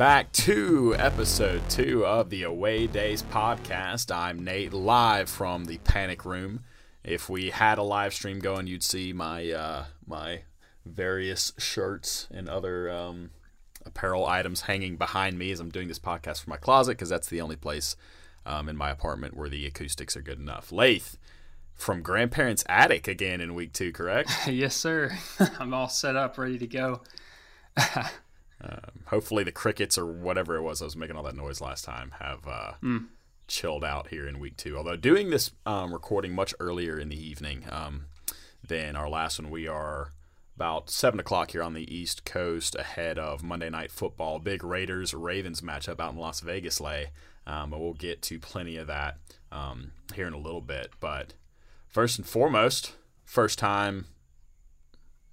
back to episode two of the Away Days podcast. I'm Nate, live from the Panic Room. If we had a live stream going, you'd see my uh, my various shirts and other um, apparel items hanging behind me as I'm doing this podcast from my closet because that's the only place um, in my apartment where the acoustics are good enough. Lath from grandparents' attic again in week two, correct? yes, sir. I'm all set up, ready to go. um, hopefully, the crickets or whatever it was I was making all that noise last time have uh, mm. chilled out here in week two. Although doing this um, recording much earlier in the evening um, than our last one, we are about seven o'clock here on the East Coast ahead of Monday Night Football. Big Raiders Ravens matchup out in Las Vegas, lay. Um, but we'll get to plenty of that um, here in a little bit. But first and foremost, first time,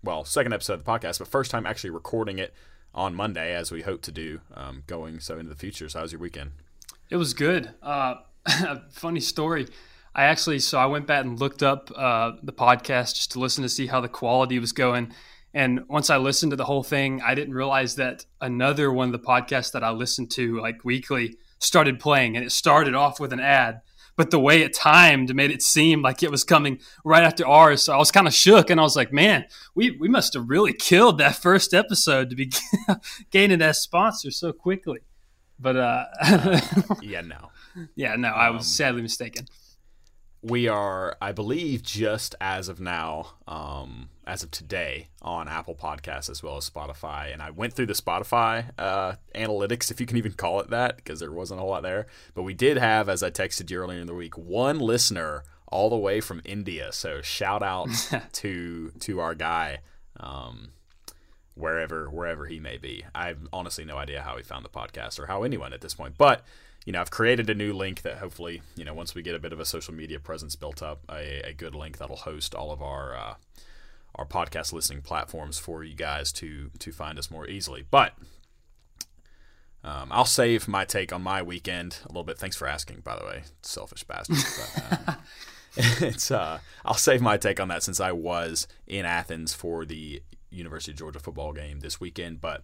well, second episode of the podcast, but first time actually recording it on Monday, as we hope to do um, going so into the future. So, how was your weekend? It was good. Uh, funny story. I actually, so I went back and looked up uh, the podcast just to listen to see how the quality was going. And once I listened to the whole thing, I didn't realize that another one of the podcasts that I listened to like weekly started playing and it started off with an ad but the way it timed made it seem like it was coming right after ours. So I was kind of shook, and I was like, "Man, we we must have really killed that first episode to be gaining that sponsor so quickly." But uh, uh yeah, no, yeah, no, I was um, sadly mistaken we are, I believe, just as of now, um, as of today, on Apple Podcasts as well as Spotify. And I went through the Spotify uh, analytics, if you can even call it that, because there wasn't a whole lot there. But we did have, as I texted you earlier in the week, one listener all the way from India. So shout out to to our guy. Um, wherever wherever he may be. I have honestly no idea how he found the podcast or how anyone at this point. But you know, I've created a new link that hopefully, you know, once we get a bit of a social media presence built up, a, a good link that'll host all of our uh, our podcast listening platforms for you guys to to find us more easily. But um, I'll save my take on my weekend a little bit. Thanks for asking, by the way, selfish bastard. But, uh, it's uh, I'll save my take on that since I was in Athens for the University of Georgia football game this weekend. But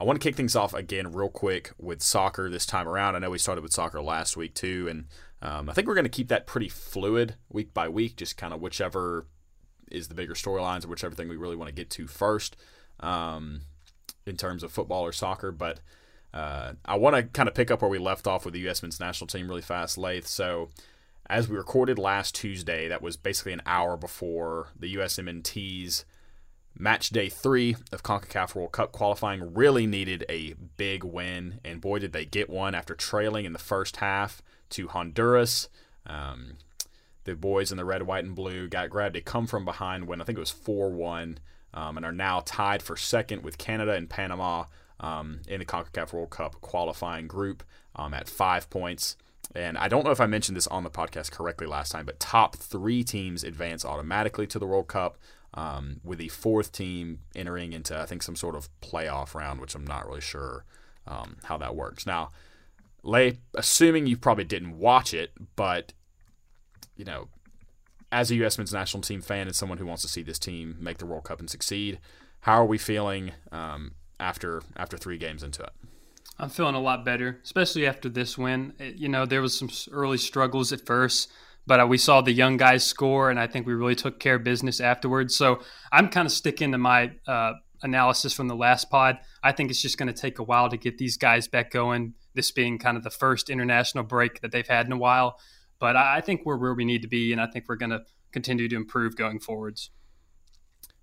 I want to kick things off again real quick with soccer this time around. I know we started with soccer last week too, and um, I think we're going to keep that pretty fluid week by week, just kind of whichever is the bigger storylines or whichever thing we really want to get to first um, in terms of football or soccer. But uh, I want to kind of pick up where we left off with the U.S. men's national team really fast, Lath. So as we recorded last Tuesday, that was basically an hour before the USMNT's Match day three of CONCACAF World Cup qualifying really needed a big win, and boy, did they get one after trailing in the first half to Honduras. Um, the boys in the red, white, and blue got grabbed a come from behind win. I think it was 4 1, um, and are now tied for second with Canada and Panama um, in the CONCACAF World Cup qualifying group um, at five points. And I don't know if I mentioned this on the podcast correctly last time, but top three teams advance automatically to the World Cup um, with the fourth team entering into I think some sort of playoff round, which I'm not really sure um, how that works. Now, Lay, assuming you probably didn't watch it, but you know, as a U.S. men's national team fan and someone who wants to see this team make the World Cup and succeed, how are we feeling um, after after three games into it? I'm feeling a lot better, especially after this win. It, you know, there was some early struggles at first but uh, we saw the young guys score, and I think we really took care of business afterwards. So I'm kind of sticking to my uh, analysis from the last pod. I think it's just going to take a while to get these guys back going. This being kind of the first international break that they've had in a while, but I think we're where we need to be, and I think we're going to continue to improve going forwards.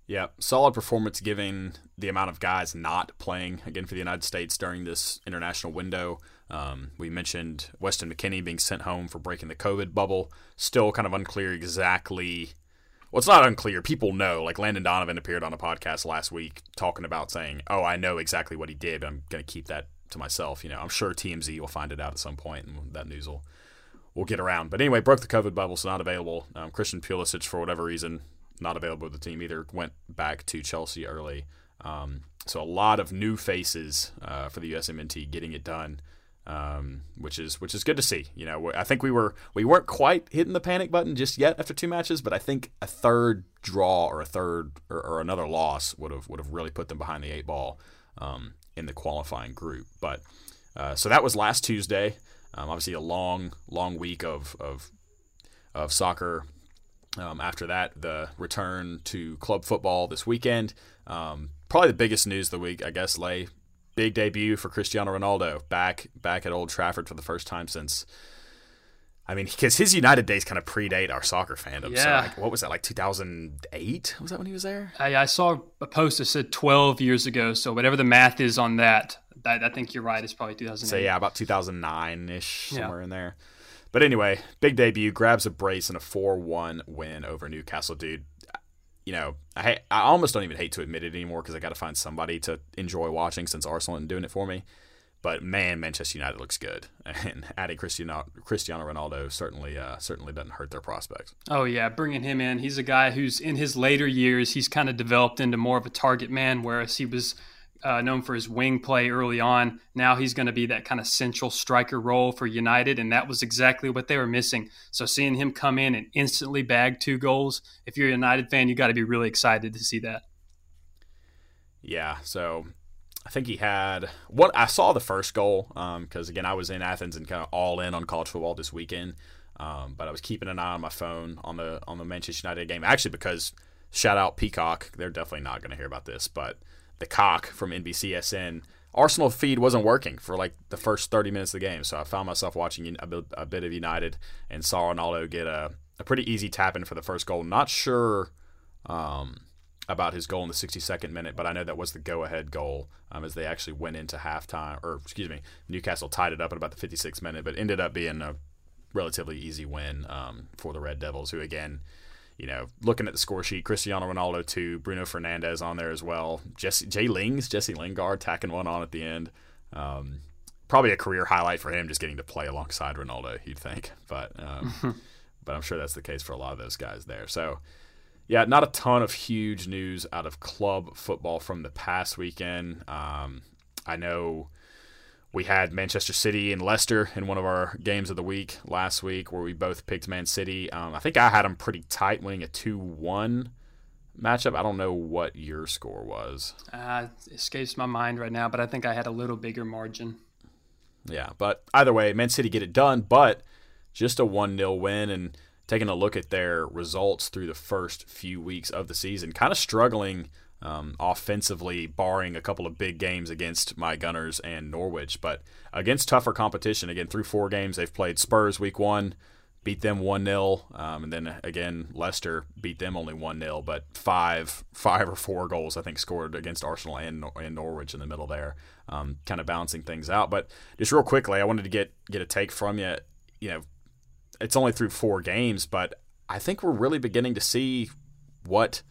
Yeah, solid performance given the amount of guys not playing again for the United States during this international window. Um, we mentioned Weston McKennie being sent home for breaking the COVID bubble. Still kind of unclear exactly. Well, it's not unclear. People know. Like Landon Donovan appeared on a podcast last week talking about saying, "Oh, I know exactly what he did. But I'm going to keep that to myself." You know, I'm sure TMZ will find it out at some point, and that news will will get around. But anyway, broke the COVID bubble, so not available. Um, Christian Pulisic, for whatever reason, not available with the team either. Went back to Chelsea early. Um, so a lot of new faces uh, for the USMNT getting it done um, which is which is good to see. You know, I think we were we weren't quite hitting the panic button just yet after two matches, but I think a third draw or a third or, or another loss would have would have really put them behind the eight ball um, in the qualifying group. But uh, so that was last Tuesday. Um, obviously, a long, long week of of, of soccer. Um, after that, the return to club football this weekend. Um, probably the biggest news of the week, I guess. Lay big debut for Cristiano Ronaldo back back at Old Trafford for the first time since. I mean, because his United days kind of predate our soccer fandom. Yeah. So, like, what was that, like 2008? Was that when he was there? I, I saw a post that said 12 years ago. So, whatever the math is on that, I, I think you're right. It's probably 2008. So, yeah, about 2009 ish, somewhere yeah. in there. But anyway, big debut, grabs a brace and a 4 1 win over Newcastle, dude. You know, I, I almost don't even hate to admit it anymore because I got to find somebody to enjoy watching since Arsenal isn't doing it for me. But man, Manchester United looks good, and adding Cristiano Cristiano Ronaldo certainly uh, certainly doesn't hurt their prospects. Oh yeah, bringing him in, he's a guy who's in his later years he's kind of developed into more of a target man, whereas he was uh, known for his wing play early on. Now he's going to be that kind of central striker role for United, and that was exactly what they were missing. So seeing him come in and instantly bag two goals, if you're a United fan, you got to be really excited to see that. Yeah, so I think he had what I saw the first goal because um, again I was in Athens and kind of all in on college football this weekend, um, but I was keeping an eye on my phone on the on the Manchester United game actually because shout out Peacock they're definitely not going to hear about this but the cock from NBCSN Arsenal feed wasn't working for like the first 30 minutes of the game so I found myself watching a bit, a bit of United and saw Ronaldo get a, a pretty easy tap in for the first goal. Not sure um, about his goal in the 62nd minute, but I know that was the go-ahead goal um, as they actually went into halftime, or excuse me, Newcastle tied it up at about the 56th minute, but ended up being a relatively easy win um, for the Red Devils, who again, you know, looking at the score sheet, Cristiano Ronaldo two, Bruno Fernandes on there as well, Jesse Jay Lings, Jesse Lingard tacking one on at the end. Um, probably a career highlight for him just getting to play alongside Ronaldo, you'd think, but um, but I'm sure that's the case for a lot of those guys there. So yeah, not a ton of huge news out of club football from the past weekend. Um, I know we had Manchester City and Leicester in one of our games of the week last week, where we both picked Man City. Um, I think I had them pretty tight, winning a two-one matchup. I don't know what your score was. Uh, escapes my mind right now, but I think I had a little bigger margin. Yeah, but either way, Man City get it done, but just a one 0 win and taking a look at their results through the first few weeks of the season, kind of struggling um, offensively, barring a couple of big games against my Gunners and Norwich. But against tougher competition, again, through four games, they've played Spurs week one, beat them 1 0. Um, and then again, Leicester beat them only 1 0, but five five or four goals, I think, scored against Arsenal and, and Norwich in the middle there, um, kind of balancing things out. But just real quickly, I wanted to get, get a take from you. You know, it's only through four games, but I think we're really beginning to see what,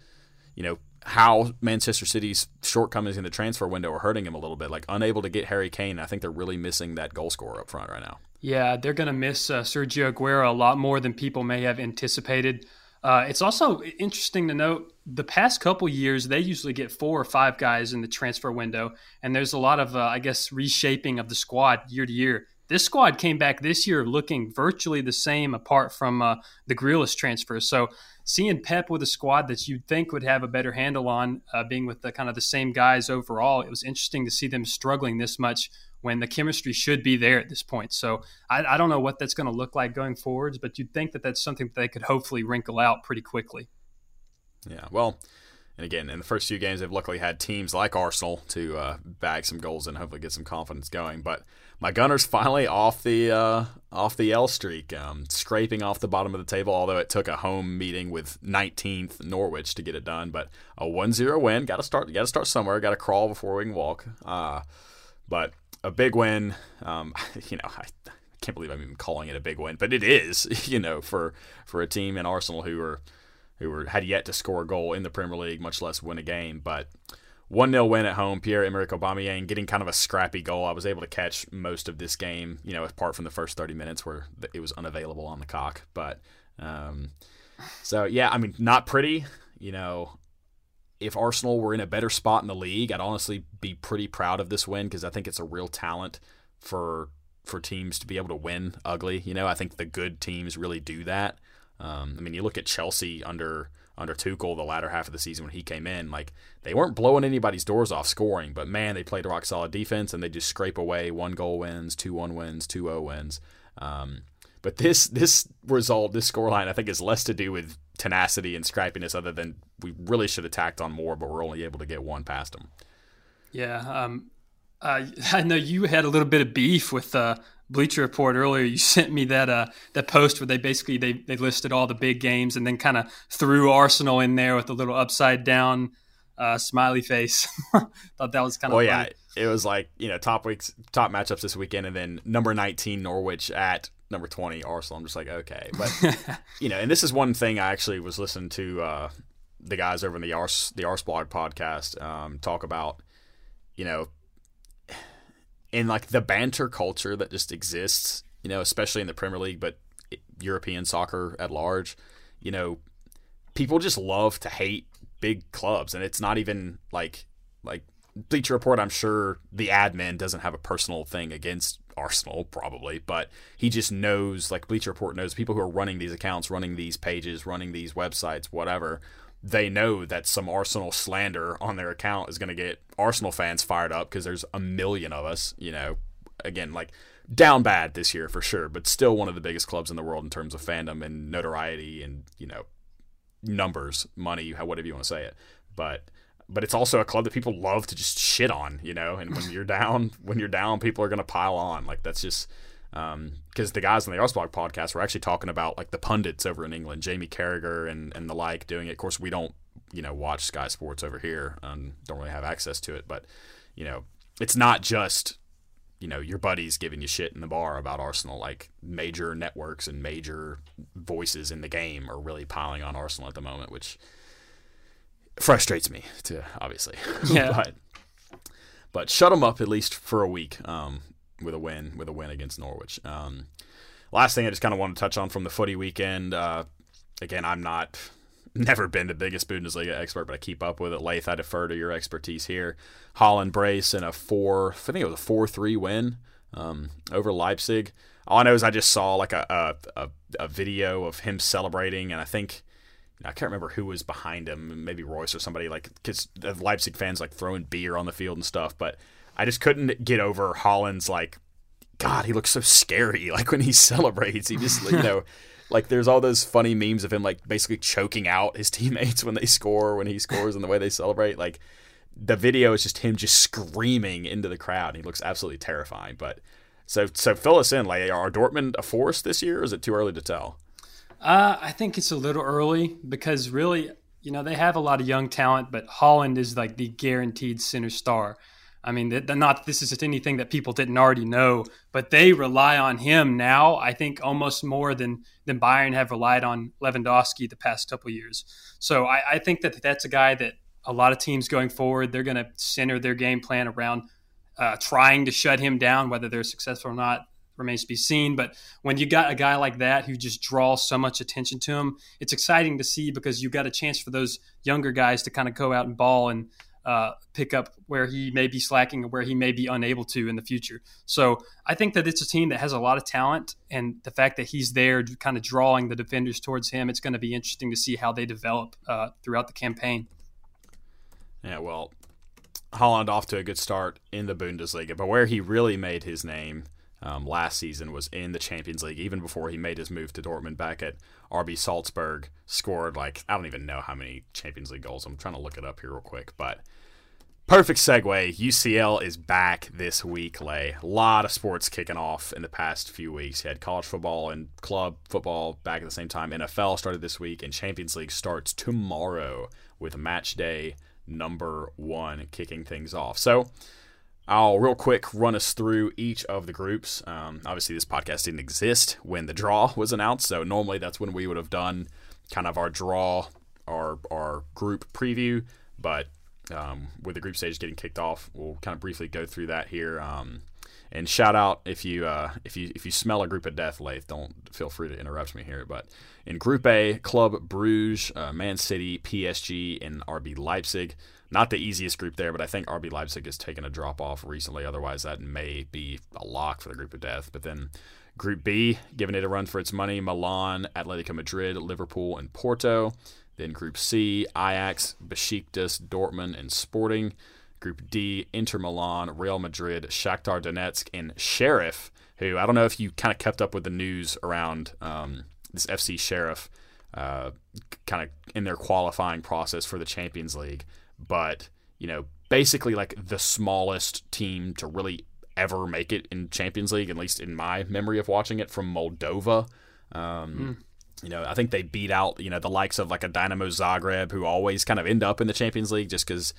you know, how Manchester City's shortcomings in the transfer window are hurting him a little bit. Like unable to get Harry Kane. I think they're really missing that goal scorer up front right now. Yeah, they're going to miss uh, Sergio Aguero a lot more than people may have anticipated. Uh, it's also interesting to note the past couple years they usually get four or five guys in the transfer window, and there's a lot of uh, I guess reshaping of the squad year to year. This squad came back this year looking virtually the same apart from uh, the Grealish transfer. So seeing Pep with a squad that you'd think would have a better handle on, uh, being with the kind of the same guys overall, it was interesting to see them struggling this much when the chemistry should be there at this point. So I, I don't know what that's going to look like going forwards, but you'd think that that's something that they could hopefully wrinkle out pretty quickly. Yeah, well, and again, in the first few games, they've luckily had teams like Arsenal to uh, bag some goals and hopefully get some confidence going. But my Gunners finally off the uh, off the L streak, um, scraping off the bottom of the table. Although it took a home meeting with 19th Norwich to get it done, but a 1-0 win. Got to start. Got to start somewhere. Got to crawl before we can walk. Uh, but a big win. Um, you know, I, I can't believe I'm even calling it a big win, but it is. You know, for for a team in Arsenal who were who were had yet to score a goal in the Premier League, much less win a game. But 1 0 win at home. Pierre Emerick Aubameyang getting kind of a scrappy goal. I was able to catch most of this game, you know, apart from the first 30 minutes where it was unavailable on the cock. But um, so, yeah, I mean, not pretty. You know, if Arsenal were in a better spot in the league, I'd honestly be pretty proud of this win because I think it's a real talent for for teams to be able to win ugly. You know, I think the good teams really do that. Um, I mean, you look at Chelsea under under Tuchel the latter half of the season when he came in, like they weren't blowing anybody's doors off scoring, but man, they played a rock solid defense and they just scrape away one goal wins, two one wins, two zero wins. Um, but this this result, this scoreline, I think is less to do with tenacity and scrappiness, other than we really should have tacked on more, but we're only able to get one past them. Yeah, um, I know you had a little bit of beef with uh, Bleacher Report earlier. You sent me that uh, that post where they basically they, they listed all the big games and then kind of threw Arsenal in there with a little upside down uh, smiley face. Thought that was kind of. Oh yeah, it was like you know top weeks top matchups this weekend, and then number nineteen Norwich at number twenty Arsenal. I'm just like okay, but you know, and this is one thing I actually was listening to uh, the guys over in the Ars the Arseblog podcast um, talk about. You know, in like the banter culture that just exists, you know, especially in the Premier League, but European soccer at large, you know, people just love to hate big clubs, and it's not even like like Bleacher Report. I'm sure the admin doesn't have a personal thing against Arsenal, probably, but he just knows like Bleacher Report knows people who are running these accounts, running these pages, running these websites, whatever they know that some Arsenal slander on their account is going to get Arsenal fans fired up because there's a million of us, you know, again, like down bad this year for sure, but still one of the biggest clubs in the world in terms of fandom and notoriety and, you know, numbers, money, whatever you want to say it. But but it's also a club that people love to just shit on, you know, and when you're down, when you're down, people are going to pile on. Like that's just because um, the guys on the Arseblog podcast were actually talking about like the pundits over in England, Jamie Carragher and, and the like doing it. Of course, we don't, you know, watch Sky Sports over here and don't really have access to it, but you know, it's not just you know your buddies giving you shit in the bar about Arsenal. Like major networks and major voices in the game are really piling on Arsenal at the moment, which frustrates me to obviously. Yeah. but but shut them up at least for a week. Um, with a win with a win against Norwich. Um, last thing I just kind of want to touch on from the footy weekend. Uh, again, I'm not never been the biggest Bundesliga expert, but I keep up with it. Lath, I defer to your expertise here. Haaland brace in a four, I think it was a four three win um, over Leipzig. All I know is I just saw like a, a, a video of him celebrating, and I think I can't remember who was behind him, maybe Reus or somebody like because Leipzig fans like throwing beer on the field and stuff, but I just couldn't get over Haaland's like, God, he looks so scary. Like when he celebrates, he just you know, like there's all those funny memes of him like basically choking out his teammates when they score, when he scores, and the way they celebrate. Like the video is just him just screaming into the crowd. He looks absolutely terrifying. But so so fill us in. Like, are Dortmund a force this year? or Is it too early to tell? Uh, I think it's a little early because really, you know, they have a lot of young talent, but Haaland is like the guaranteed center star. I mean, not this is anything that people didn't already know, but they rely on him now. I think almost more than than Bayern have relied on Lewandowski the past couple years. So I, I think that that's a guy that a lot of teams going forward they're going to center their game plan around uh, trying to shut him down. Whether they're successful or not remains to be seen. But when you got a guy like that who just draws so much attention to him, it's exciting to see because you got a chance for those younger guys to kind of go out and ball and uh, pick up where he may be slacking or where he may be unable to in the future. So I think that it's a team that has a lot of talent, and the fact that he's there, kind of drawing the defenders towards him, it's going to be interesting to see how they develop uh, throughout the campaign. Yeah, well, Haaland off to a good start in the Bundesliga, but where he really made his name um, last season was in the Champions League, even before he made his move to Dortmund back at RB Salzburg. Scored like, I don't even know how many Champions League goals. I'm trying to look it up here real quick, but Perfect segue. UCL is back this week, Lay. A lot of sports kicking off in the past few weeks. You had college football and club football back at the same time. NFL started this week, and Champions League starts tomorrow with match day number one kicking things off. So I'll real quick run us through each of the groups. Um, obviously, this podcast didn't exist when the draw was announced, so normally that's when we would have done kind of our draw, our our group preview. But um, with the group stage getting kicked off. We'll kind of briefly go through that here. Um, and shout out if you uh, if you if you smell a group of death, Lath, don't feel free to interrupt me here. But in Group A, Club Bruges, uh, Man City, PSG, and RB Leipzig. Not the easiest group there, but I think RB Leipzig has taken a drop off recently. Otherwise, that may be a lock for the group of death. But then Group B, giving it a run for its money, Milan, Atletico Madrid, Liverpool, and Porto. Then Group C, Ajax, Besiktas, Dortmund, and Sporting. Group D, Inter Milan, Real Madrid, Shakhtar Donetsk, and Sheriff, who I don't know if you kind of kept up with the news around um, this FC Sheriff uh, kind of in their qualifying process for the Champions League. But, you know, basically like the smallest team to really ever make it in Champions League, at least in my memory of watching it from Moldova. Um, mm. You know, I think they beat out, you know, the likes of like a Dynamo Zagreb who always kind of end up in the Champions League just because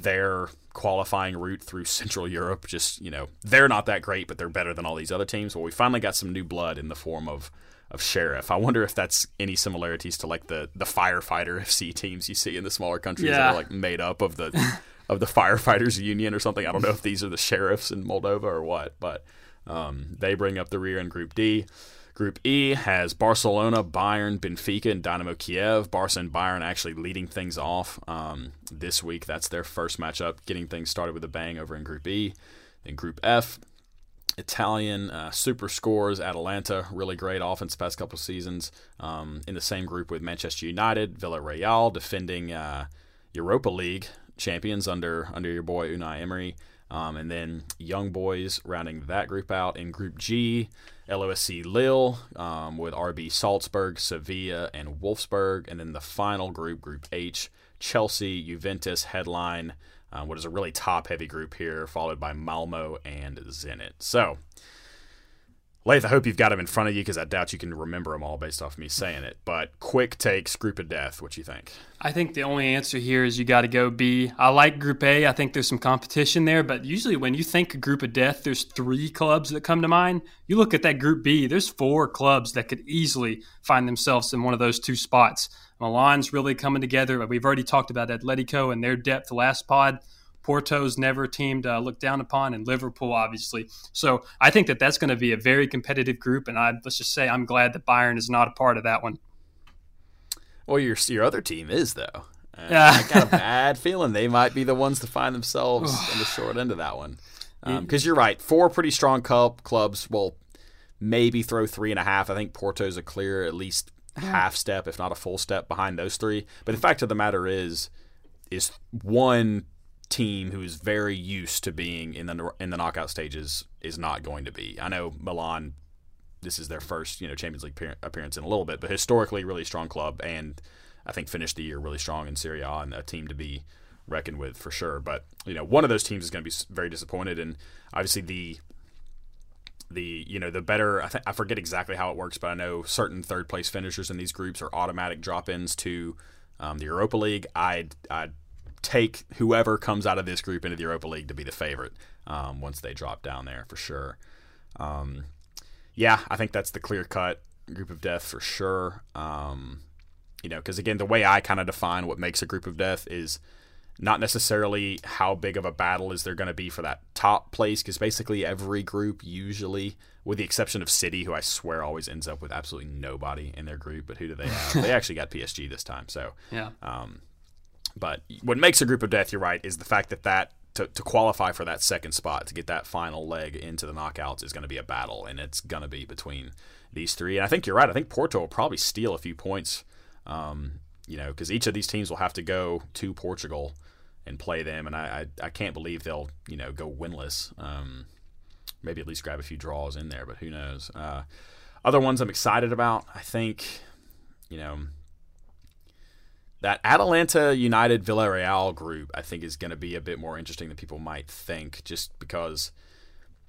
their qualifying route through Central Europe. Just you know, they're not that great, but they're better than all these other teams. Well, we finally got some new blood in the form of of Sheriff. I wonder if that's any similarities to like the the firefighter FC teams you see in the smaller countries yeah. that are like made up of the of the firefighters union or something. I don't know if these are the sheriffs in Moldova or what, but um, they bring up the rear in Group D. Group E has Barcelona, Bayern, Benfica, and Dynamo Kiev. Barca and Bayern actually leading things off um, this week. That's their first matchup, getting things started with a bang over in Group E. In Group F, Italian uh, super scores Atalanta, really great offense past couple seasons. Um, in the same group with Manchester United, Villarreal defending uh, Europa League champions under under your boy Unai Emery. Um, and then Young Boys rounding that group out in Group G, LOSC Lille um, with RB Salzburg, Sevilla, and Wolfsburg. And then the final group, Group H, Chelsea, Juventus headline uh, what is a really top heavy group here, followed by Malmo and Zenit. So Lath, I hope you've got them in front of you because I doubt you can remember them all based off me saying it. But quick takes, group of death. What you think? I think the only answer here is you got to go B. I like Group A. I think there's some competition there, but usually when you think group of death, there's three clubs that come to mind. You look at that Group B, there's four clubs that could easily find themselves in one of those two spots. Milan's really coming together. We've already talked about Atletico and their depth last pod. Porto's never a team to look down upon, and Liverpool, obviously. So I think that that's going to be a very competitive group, and I, let's just say I'm glad that Bayern is not a part of that one. Well, your your other team is though. Yeah, I got a bad feeling they might be the ones to find themselves in the short end of that one. Because um, you're right, four pretty strong club clubs will maybe throw three and a half. I think Porto's a clear at least half step, if not a full step, behind those three. But the fact of the matter is, is one team who is very used to being in the in the knockout stages is not going to be. I know Milan. This is their first, you know, Champions League appearance in a little bit, but historically, really strong club, and I think finished the year really strong in Serie A and a team to be reckoned with for sure. But you know, one of those teams is going to be very disappointed, and obviously the the you know the better I, th- I forget exactly how it works, but I know certain third place finishers in these groups are automatic drop ins to um, the Europa League. I'd, I'd take whoever comes out of this group into the Europa League to be the favorite um, once they drop down there for sure. Um, yeah, I think that's the clear cut group of death for sure. Um, you know, because again, the way I kind of define what makes a group of death is not necessarily how big of a battle is there going to be for that top place, because basically every group usually, with the exception of City, who I swear always ends up with absolutely nobody in their group, but who do they have? they actually got PSG this time, so yeah. Um, but what makes a group of death, you're right, is the fact that that to, to qualify for that second spot to get that final leg into the knockouts is going to be a battle, and it's going to be between these three. And I think you're right. I think Porto will probably steal a few points, um, you know, because each of these teams will have to go to Portugal and play them, and I, I, I can't believe they'll you know go winless. Um, maybe at least grab a few draws in there, but who knows? Uh, other ones I'm excited about. I think you know that Atalanta United Villarreal group, I think, is going to be a bit more interesting than people might think, just because.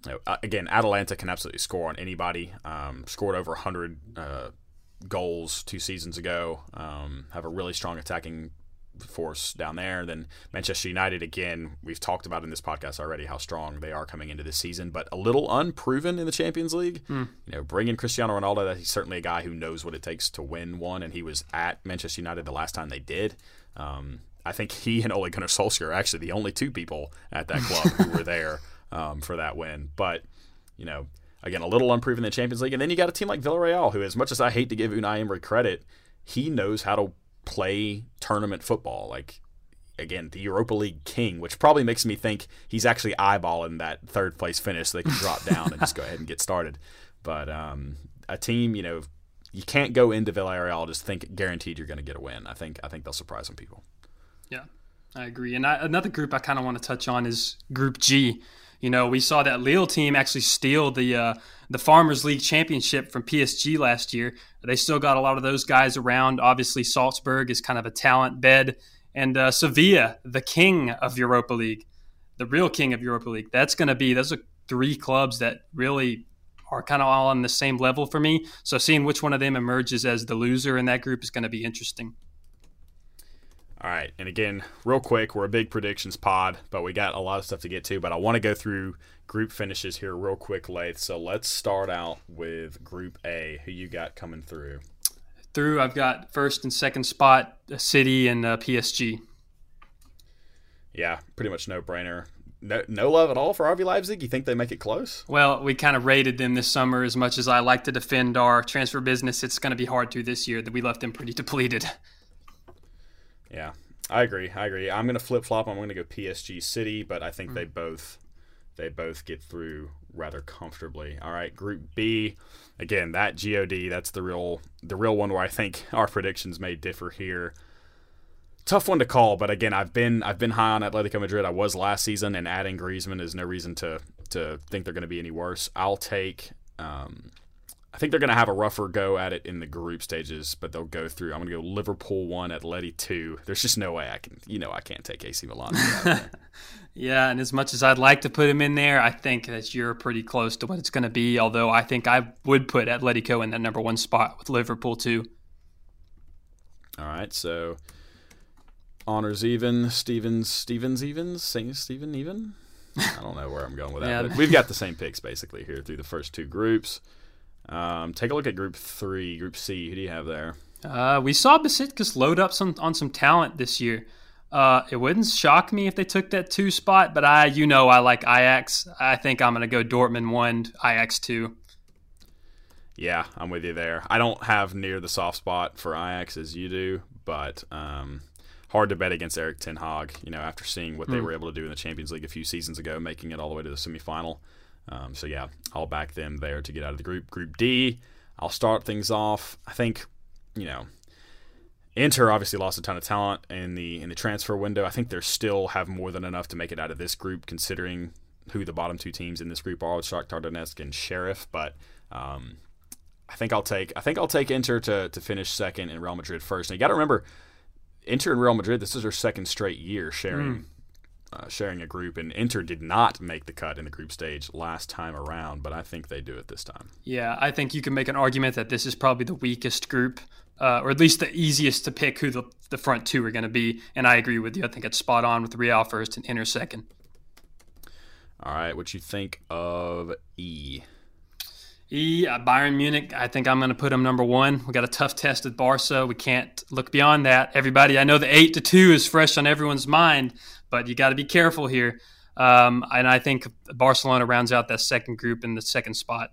You know, uh, again, Atalanta can absolutely score on anybody. Um, scored over 100 uh, goals two seasons ago. Um, have a really strong attacking force down there. Then Manchester United, again, we've talked about in this podcast already how strong they are coming into this season, but a little unproven in the Champions League. Mm. You know, bringing Cristiano Ronaldo, that he's certainly a guy who knows what it takes to win one, and he was at Manchester United the last time they did. Um, I think he and Ole Gunnar Solskjaer are actually the only two people at that club who were there um, for that win. But you know, again, a little unproven in the Champions League, and then you got a team like Villarreal, who, as much as I hate to give Unai Emery credit, he knows how to play tournament football. Like again, the Europa League king, which probably makes me think he's actually eyeballing that third place finish so they can drop down and just go ahead and get started. But um, a team, you know, you can't go into Villarreal just think guaranteed you're going to get a win. I think I think they'll surprise some people. Yeah, I agree. And I, another group I kind of want to touch on is Group G. You know, we saw that Lille team actually steal the uh, the Farmers League championship from PSG last year. They still got a lot of those guys around. Obviously, Salzburg is kind of a talent bed, and uh, Sevilla, the king of Europa League, the real king of Europa League. That's going to be those are three clubs that really are kind of all on the same level for me. So seeing which one of them emerges as the loser in that group is going to be interesting. All right. And again, real quick, we're a big predictions pod, but we got a lot of stuff to get to. But I want to go through group finishes here real quick, Lath. So let's start out with Group A. Who you got coming through? Through, I've got first and second spot, City and uh, PSG. Yeah, pretty much no brainer. No, no love at all for RB Leipzig. You think they make it close? Well, we kind of rated them this summer. As much as I like to defend our transfer business, it's going to be hard to this year. That we left them pretty depleted. Yeah, I agree. I agree. I'm going to flip flop. I'm going to go PSG City, but I think mm. they both they both get through rather comfortably. All right, Group B. Again, that God. That's the real the real one where I think our predictions may differ here. Tough one to call, but again, I've been I've been high on Atletico Madrid. I was last season, and adding Griezmann is no reason to to think they're going to be any worse. I'll take um, think they're going to have a rougher go at it in the group stages, but they'll go through. I'm going to go Liverpool one, Atleti two. There's just no way I can, you know, I can't take AC Milan. yeah, and as much as I'd like to put him in there, I think that you're pretty close to what it's going to be. Although I think I would put Atletico in that number one spot with Liverpool too. All right, so honors even, Stevens, Stevens evens, Saint Steven even. I don't know where I'm going with that. yeah. But we've got the same picks basically here through the first two groups. Um, take a look at Group Three, Group C. Who do you have there? Uh, we saw Besiktas load up some on some talent this year. Uh, it wouldn't shock me if they took that two spot, but I, you know, I like Ajax. I think I'm going to go Dortmund one, Ajax two. Yeah, I'm with you there. I don't have near the soft spot for Ajax as you do, but um, hard to bet against Erik Ten Hag. You know, after seeing what they hmm. were able to do in the Champions League a few seasons ago, making it all the way to the semifinal. Um, so yeah, I'll back them there to get out of the group. Group D, I'll start things off. I think, you know, Inter obviously lost a ton of talent in the in the transfer window. I think they still have more than enough to make it out of this group, considering who the bottom two teams in this group are Shakhtar Donetsk and Sheriff. But um, I think I'll take I think I'll take Inter to to finish second and Real Madrid first. And you got to remember, Inter and Real Madrid. This is their second straight year sharing. Mm uh, sharing a group, and Inter did not make the cut in the group stage last time around, but I think they do it this time. Yeah, I think you can make an argument that this is probably the weakest group, uh, or at least the easiest to pick who the, the front two are going to be. And I agree with you. I think it's spot on with Real first and Inter second. All right, what you think of E? E, uh, Bayern Munich, I think I'm going to put them number one. We got a tough test at Barca. We can't look beyond that. Everybody, I know the eight to two is fresh on everyone's mind, but you got to be careful here. Um, and I think Barcelona rounds out that second group in the second spot.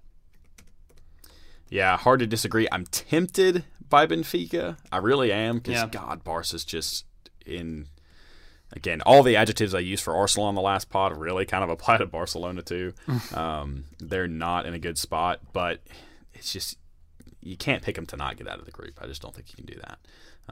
Yeah, hard to disagree. I'm tempted by Benfica. I really am because yeah. God, Barca's just in. Again, all the adjectives I used for Arsenal on the last pod really kind of apply to Barcelona too. um, they're not in a good spot, but it's just you can't pick them to not get out of the group. I just don't think you can do that.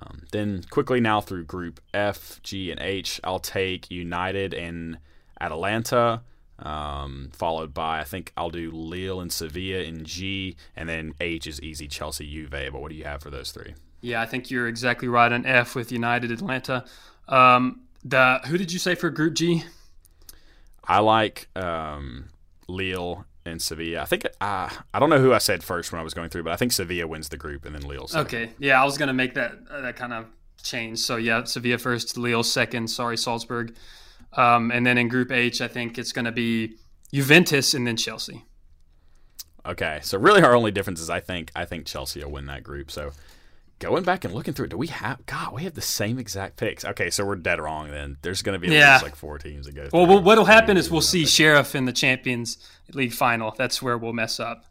Um, then quickly now through Group F, G, and H, I'll take United and Atalanta, um, followed by I think I'll do Lille and Sevilla in G, and then H is easy Chelsea, Juve. But what do you have for those three? Yeah, I think you're exactly right on F with United, Atalanta. Um, the who did you say for Group G? I like um, Lille and Sevilla. I think uh, I don't know who I said first when I was going through, but I think Sevilla wins the group and then Lille. Second. Okay, yeah, I was gonna make that uh, that kind of change. So yeah, Sevilla first, Lille second. Sorry, Salzburg, um, and then in Group H, I think it's gonna be Juventus and then Chelsea. Okay, so really our only difference is I think I think Chelsea will win that group. So going back and looking through it, do we have? God, we have the same exact picks. Okay, so we're dead wrong. Then there's going to be at Yeah. least like four teams that go. Well, through. well what'll happen is we'll see. Sheriff in the Champions League final. That's where we'll mess up.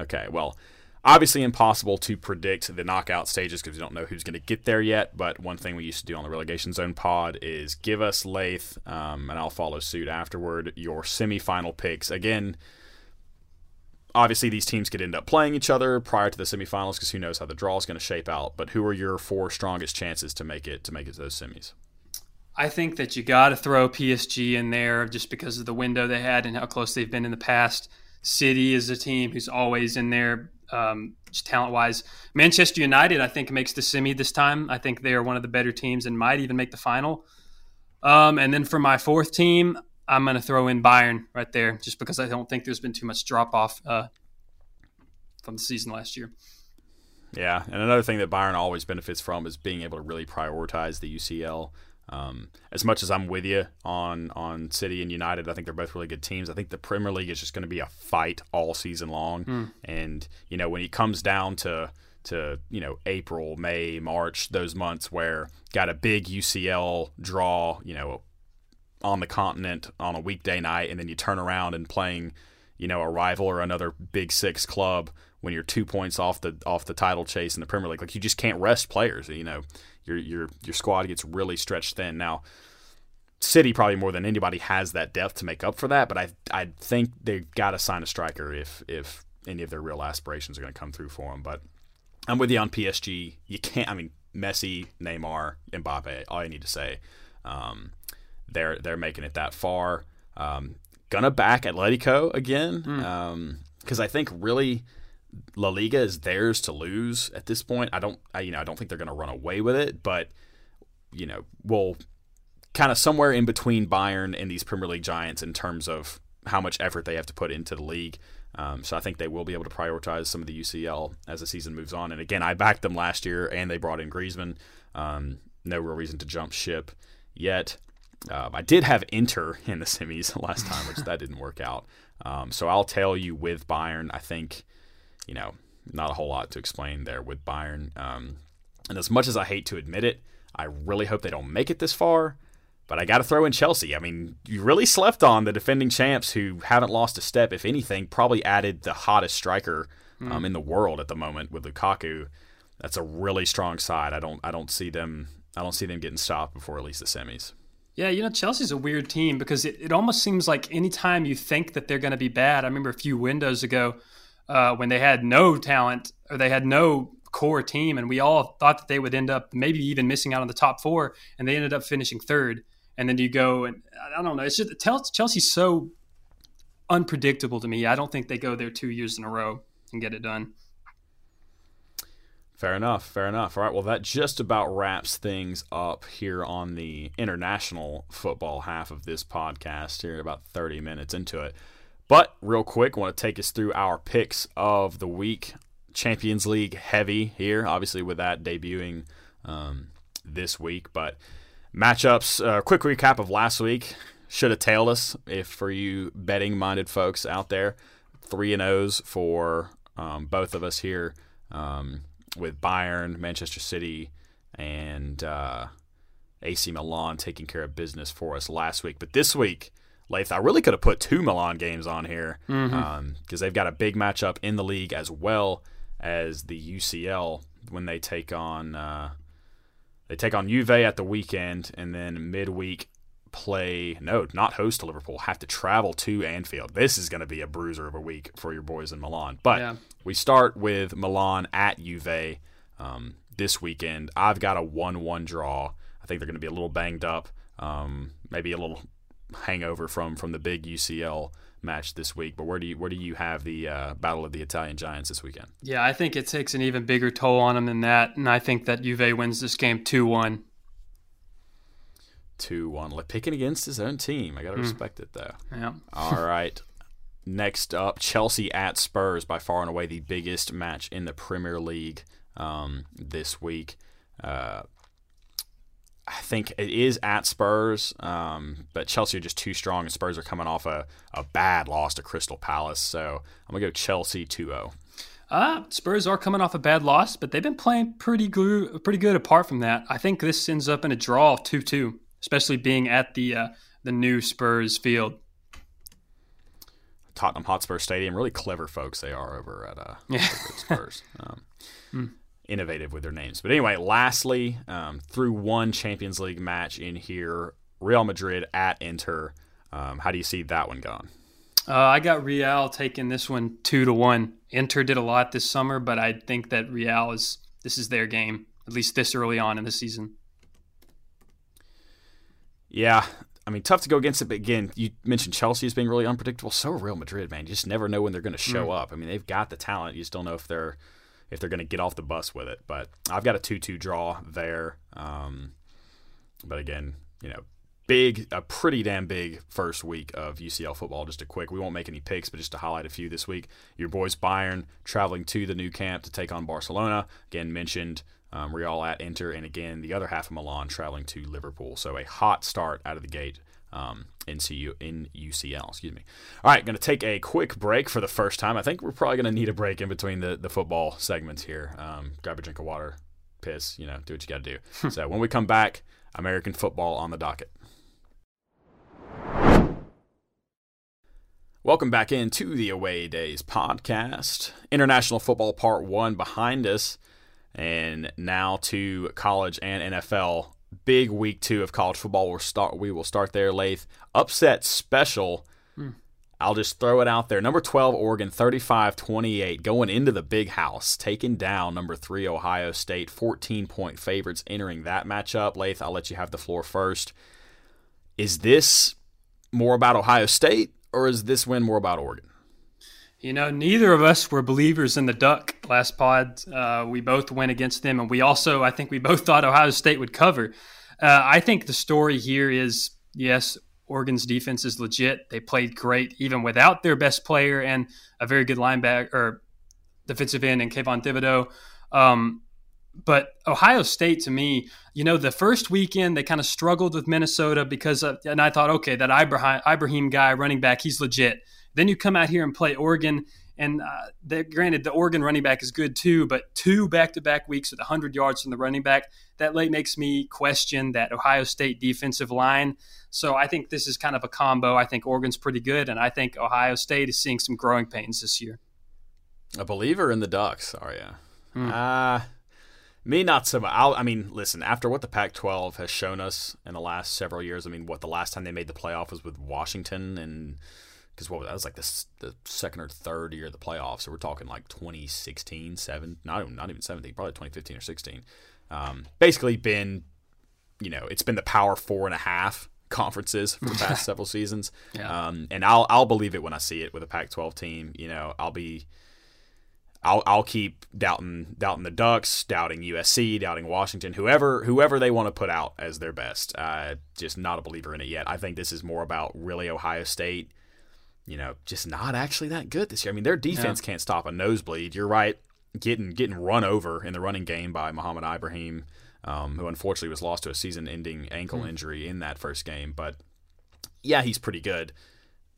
Okay, well, obviously impossible to predict the knockout stages because we don't know who's going to get there yet. But one thing we used to do on the relegation zone pod is give us Lath, um, and I'll follow suit afterward. Your semifinal picks again. Obviously, these teams could end up playing each other prior to the semifinals because who knows how the draw is going to shape out. But who are your four strongest chances to make it to make it to those semis? I think that you got to throw PSG in there just because of the window they had and how close they've been in the past. City is a team who's always in there, um, talent wise. Manchester United, I think, makes the semi this time. I think they are one of the better teams and might even make the final. Um, and then for my fourth team, I'm going to throw in Bayern right there, just because I don't think there's been too much drop off uh, from the season last year. Yeah, and another thing that Bayern always benefits from is being able to really prioritize the UCL. Um, as much as I'm with you on on City and United, I think they're both really good teams. I think the Premier League is just going to be a fight all season long, and you know when it comes down to to you know April, May, March, those months where got a big UCL draw, you know on the continent on a weekday night, and then you turn around and playing, you know, a rival or another Big Six club when you're two points off the off the title chase in the Premier League. Like you just can't rest players. You know, your your your squad gets really stretched thin. Now, City probably more than anybody has that depth to make up for that. But I I think they've got to sign a striker if if any of their real aspirations are going to come through for them. But I'm with you on PSG. You can't. I mean, Messi, Neymar, Mbappe. All you need to say. Um, they're they're making it that far. Um, gonna back Atletico again because I think really La Liga is theirs to lose at this point. I don't I, you know I don't think they're gonna run away with it, but you know we'll kind of somewhere in between Bayern and these Premier League giants in terms of how much effort they have to put into the league. Um, so I think they will be able to prioritize some of the UCL as the season moves on. And again, I backed them last year, and they brought in Griezmann. Um, no real reason to jump ship yet. Um, I did have Inter in the semis last time, which that didn't work out. Um, so I'll tell you with Bayern, I think, you know, not a whole lot to explain there with Bayern. Um, and as much as I hate to admit it, I really hope they don't make it this far. But I got to throw in Chelsea. I mean, you really slept on the defending champs who haven't lost a step. If anything, probably added the hottest striker um, in the world at the moment with Lukaku. That's a really strong side. I don't I don't see them I don't see them getting stopped before at least the semis. Yeah, you know, Chelsea's a weird team because it, it almost seems like anytime you think that they're going to be bad, I remember a few windows ago uh, when they had no talent or they had no core team, and we all thought that they would end up maybe even missing out on the top four, and they ended up finishing third. And then you go and I don't know, it's just Chelsea's so unpredictable to me. I don't think they go there two years in a row and get it done. Fair enough. Fair enough. All right. Well, that just about wraps things up here on the international football half of this podcast. Here, about 30 minutes into it. But real quick, want to take us through our picks of the week. Champions League heavy here, obviously, with that debuting um, this week. But matchups, uh, quick recap of last week. Should have tailed us if for you betting minded folks out there. Three and O's for um, both of us here. Um, with Bayern, Manchester City, and uh, AC Milan taking care of business for us last week. But this week, Lath, I really could have put two Milan games on here because Mm-hmm. um, they've got a big matchup in the league as well as the UCL when they take on uh, they take on Juve at the weekend, and then midweek play no, not host to Liverpool, have to travel to Anfield. This is going to be a bruiser of a week for your boys in Milan. But Yeah. we start with Milan at Juve um, this weekend. I've got a one-one draw. I think they're going to be a little banged up, um, maybe a little hangover from from the big UCL match this week. But where do you where do you have the uh, battle of the Italian giants this weekend? Yeah, I think it takes an even bigger toll on them than that, and I think that Juve wins this game two one. Two one, like picking against his own team. I got to respect it though. Yeah. All right. Next up, Chelsea at Spurs, by far and away the biggest match in the Premier League um, this week. Uh, I think it is at Spurs, um, but Chelsea are just too strong, and Spurs are coming off a, a bad loss to Crystal Palace. So I'm going to go Chelsea 2 0. Uh, Spurs are coming off a bad loss, but they've been playing pretty good. Pretty good apart from that. I think this ends up in a draw two-two, especially being at the uh, the new Spurs field. Tottenham Hotspur Stadium. Really clever folks they are over at uh, yeah. Spurs. Um, mm. Innovative with their names. But anyway, lastly, um, through one Champions League match in here, Real Madrid at Inter. Um, how do you see that one going? Uh, I got Real taking this one two to one. Inter did a lot this summer, but I think that Real is this is their game at least this early on in the season. Yeah, I mean, tough to go against it. But again, you mentioned Chelsea as being really unpredictable. So Real Madrid, man, you just never know when they're going to show mm. up. I mean, they've got the talent. You just don't know if they're if they're going to get off the bus with it. But I've got a two-two draw there. Um, but again, you know, big, a pretty damn big first week of UCL football. Just a quick, we won't make any picks, but just to highlight a few this week. Your boys Bayern traveling to the Nou Camp to take on Barcelona. Again, mentioned um, Real at Inter, and again the other half of Milan traveling to Liverpool. So a hot start out of the gate um, in CU in UCL. Excuse me. All right, going to take a quick break for the first time. I think we're probably going to need a break in between the the football segments here. Um, grab a drink of water, piss, you know, do what you got to do. so when we come back, American football on the docket. Welcome back into the Away Days podcast. International football part one behind us, and now to college and NFL. Big week two of college football. We'll start. We will start there. Lath upset special. Hmm. I'll just throw it out there. Number 12, Oregon, 35 28, going into the big house, taking down number three, Ohio State, 14 point favorites entering that matchup. Lath, I'll let you have the floor first. Is this more about Ohio State or is this win more about Oregon? You know, neither of us were believers in the Duck last pod. Uh, we both went against them, and we also, I think, we both thought Ohio State would cover. Uh, I think the story here is yes, Oregon's defense is legit. They played great even without their best player and a very good linebacker or defensive end in Kayvon Thibodeaux. Um, but Ohio State to me, you know, the first weekend they kind of struggled with Minnesota because, and I thought, okay, that Ibrahim, Ibrahim guy running back, he's legit. Then you come out here and play Oregon, and uh, granted, the Oregon running back is good too, but two back-to-back weeks with 100 yards from the running back, that late makes me question that Ohio State defensive line. So I think this is kind of a combo. I think Oregon's pretty good, and I think Ohio State is seeing some growing pains this year. A believer in the Ducks, are you? Hmm. Uh, me, not so much. I'll, i mean, listen, after what the Pac 12 has shown us in the last several years, I mean, what the last time they made the playoff was with Washington, and because what was that was like the, the second or third year of the playoffs. So we're talking like 2016, 7, not, even, not even 17, probably 2015 or 16. Um, basically, been, you know, it's been the power four and a half conferences for the past several seasons. Yeah. Um, and I'll, I'll believe it when I see it with a Pac 12 team. You know, I'll be I'll I'll keep doubting doubting the Ducks, doubting USC, doubting Washington, whoever whoever they want to put out as their best. Uh, just not a believer in it yet. I think this is more about really Ohio State. You know, just not actually that good this year. I mean, their defense yeah. can't stop a nosebleed. You're right, getting getting run over in the running game by Mohamed Ibrahim, um, who unfortunately was lost to a season-ending ankle mm. injury in that first game. But yeah, he's pretty good.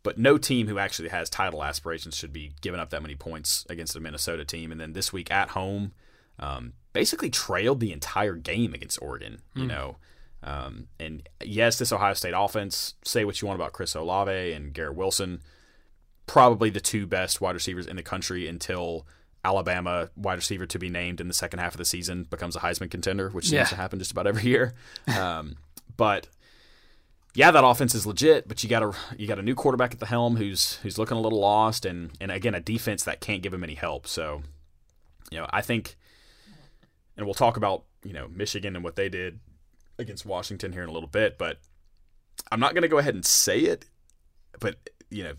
But no team who actually has title aspirations should be giving up that many points against a Minnesota team. And then this week at home, um, basically trailed the entire game against Oregon. You mm. know, um, and yes, this Ohio State offense. Say what you want about Chris Olave and Garrett Wilson, probably the two best wide receivers in the country until Alabama wide receiver to be named in the second half of the season becomes a Heisman contender, which seems yeah. to happen just about every year. Um, but yeah, that offense is legit, but you got a you got a new quarterback at the helm who's who's looking a little lost, and and again a defense that can't give him any help. So, you know, I think, and we'll talk about you know Michigan and what they did against Washington here in a little bit, but I'm not going to go ahead and say it, but you know,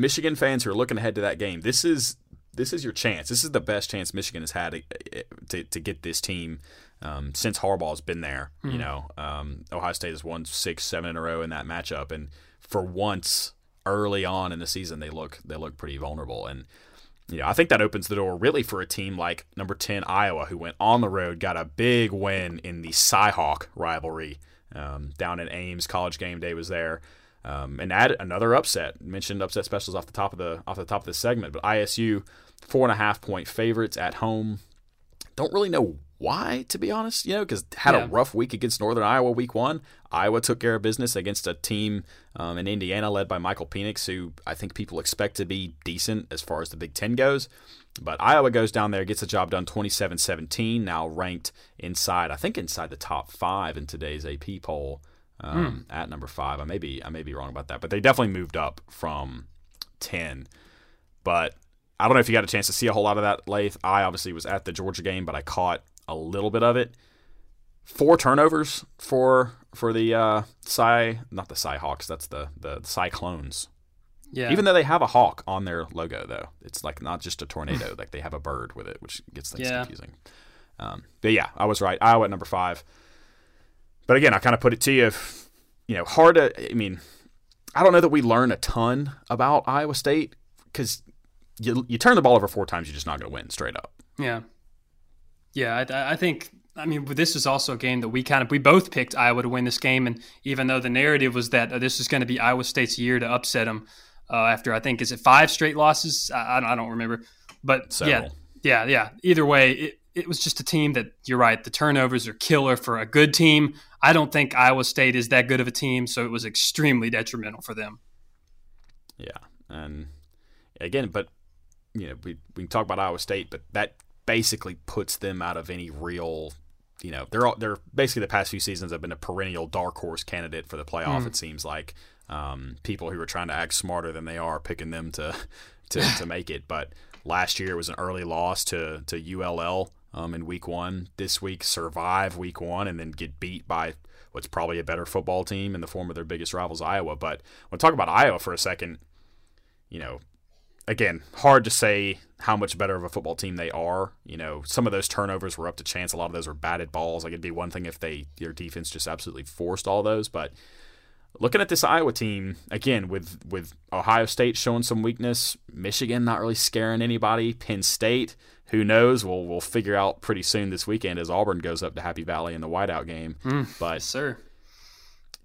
Michigan fans who are looking ahead to that game, this is this is your chance. This is the best chance Michigan has had to, to, to get this team um, since Harbaugh's been there. Mm-hmm. You hmm. know, um, Ohio State has won six, seven in a row in that matchup, and for once early on in the season, they look they look pretty vulnerable. And you know, I think that opens the door really for a team like number ten Iowa, who went on the road, got a big win in the Cyhawk rivalry um, down in Ames. College Game Day was there. Um, and add another upset. Mentioned upset specials off the top of the off the top of this segment, but ISU four and a half point favorites at home. Don't really know why, to be honest. You know, because had yeah. a rough week against Northern Iowa week one. Iowa took care of business against a team um, in Indiana led by Michael Penix, who I think people expect to be decent as far as the Big Ten goes. But Iowa goes down there, gets the job done 27 17, now ranked inside, I think inside the top five in today's AP poll um, mm. at number five. I may be I may be wrong about that, but they definitely moved up from ten. But I don't know if you got a chance to see a whole lot of that, Lath. I obviously was at the Georgia game, but I caught a little bit of it. Four turnovers for for the uh, Cy, not the Cy Hawks. That's the the Cyclones. Yeah. Even though they have a hawk on their logo, though, it's like not just a tornado. like they have a bird with it, which gets things yeah. confusing. Um, but yeah, I was right. Iowa at number five. But again, I kind of put it to you, if, you know, hard to, I mean, I don't know that we learn a ton about Iowa State because you, you turn the ball over four times, you're just not going to win straight up. Yeah. Yeah. I, I think, I mean, this is also a game that we kind of, we both picked Iowa to win this game. And even though the narrative was that uh, this is going to be Iowa State's year to upset them uh, after, I think, is it five straight losses? I, I don't remember. But Several. yeah, yeah, yeah. Either way, it, it was just a team that you're right. The turnovers are killer for a good team. I don't think Iowa State is that good of a team, so it was extremely detrimental for them. Yeah, and again, but you know, we we can talk about Iowa State, but that basically puts them out of any real. You know, they're all, they're basically the past few seasons have been a perennial dark horse candidate for the playoff. Mm. It seems like um, people who are trying to act smarter than they are picking them to to, to make it, but last year was an early loss to to ULL um, in week one. This week, survive week one and then get beat by what's probably a better football team in the form of their biggest rivals, Iowa. But when talk about Iowa for a second, you know, again, hard to say how much better of a football team they are. You know, some of those turnovers were up to chance. A lot of those were batted balls. Like it'd be one thing if they their defense just absolutely forced all those, but looking at this Iowa team again with with Ohio State showing some weakness, Michigan not really scaring anybody, Penn State who knows? We'll we'll figure out pretty soon this weekend as Auburn goes up to Happy Valley in the whiteout game. Mm, but yes, sir,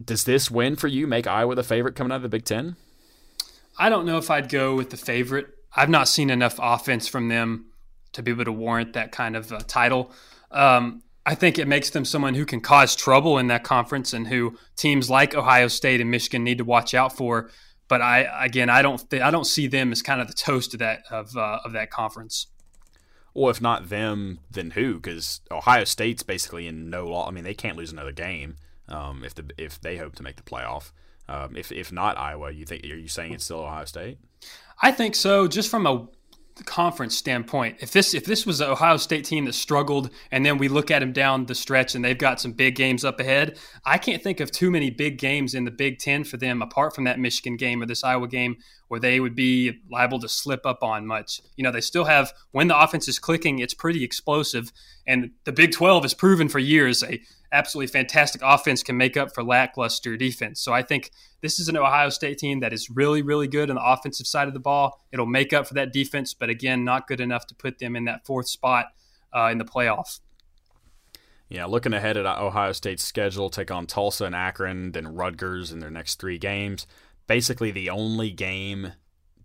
does this win for you make Iowa the favorite coming out of the Big Ten? I don't know if I'd go with the favorite. I've not seen enough offense from them to be able to warrant that kind of uh, title. Um, I think it makes them someone who can cause trouble in that conference and who teams like Ohio State and Michigan need to watch out for. But I again, I don't th- I don't see them as kind of the toast of that of uh, of that conference. Well, if not them, then who? Because Ohio State's basically in no law. I mean, they can't lose another game um, if the if they hope to make the playoff. Um, if if not Iowa, you think are you saying it's still Ohio State? I think so. Just from a conference standpoint, if this if this was an Ohio State team that struggled, and then we look at them down the stretch, and they've got some big games up ahead, I can't think of too many big games in the Big Ten for them apart from that Michigan game or this Iowa game where they would be liable to slip up on much. You know, they still have when the offense is clicking, it's pretty explosive, and the Big Twelve has proven for years a absolutely fantastic offense can make up for lackluster defense. So I think this is an Ohio State team that is really, really good on the offensive side of the ball. It'll make up for that defense, but again, not good enough to put them in that fourth spot uh, in the playoff. Yeah, looking ahead at Ohio State's schedule, take on Tulsa and Akron, then Rutgers in their next three games. Basically, the only game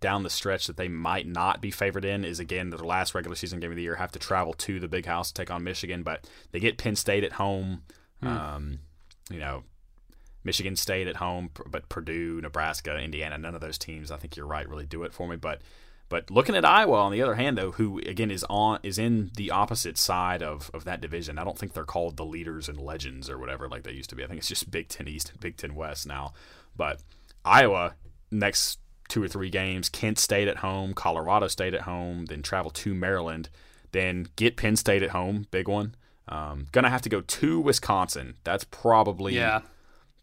down the stretch that they might not be favored in is again their last regular season game of the year. Have to travel to the Big House to take on Michigan, but they get Penn State at home. Hmm. Um, you know, Michigan State at home, but Purdue, Nebraska, Indiana, none of those teams. I think you're right, really do it for me. But but looking at Iowa, on the other hand, though, who again is on is in the opposite side of, of that division. I don't think they're called the leaders and legends or whatever like they used to be. I think it's just Big Ten East and Big Ten West now. But Iowa next two or three games, Kent State at home, Colorado State at home, then travel to Maryland, then get Penn State at home, big one. Um, gonna have to go to Wisconsin. That's probably yeah.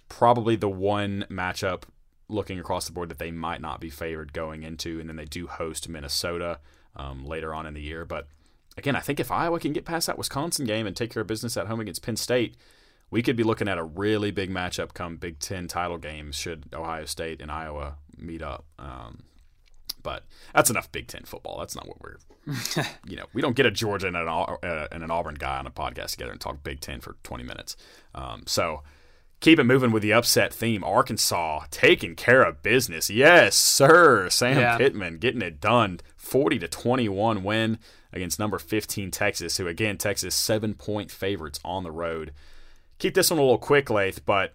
probably the one matchup looking across the board that they might not be favored going into, and then they do host Minnesota um, later on in the year. But again, I think if Iowa can get past that Wisconsin game and take care of business at home against Penn State, we could be looking at a really big matchup come Big Ten title games should Ohio State and Iowa meet up. Um, but that's enough Big Ten football. That's not what we're, you know, we don't get a Georgia and an, uh, and an Auburn guy on a podcast together and talk Big Ten for 20 minutes. Um, so keep it moving with the upset theme. Arkansas taking care of business. Yes, sir. Sam yeah. Pittman getting it done. 40 to 21 win against number 15 Texas, who again Texas seven point favorites on the road. Keep this one a little quick, Lath, but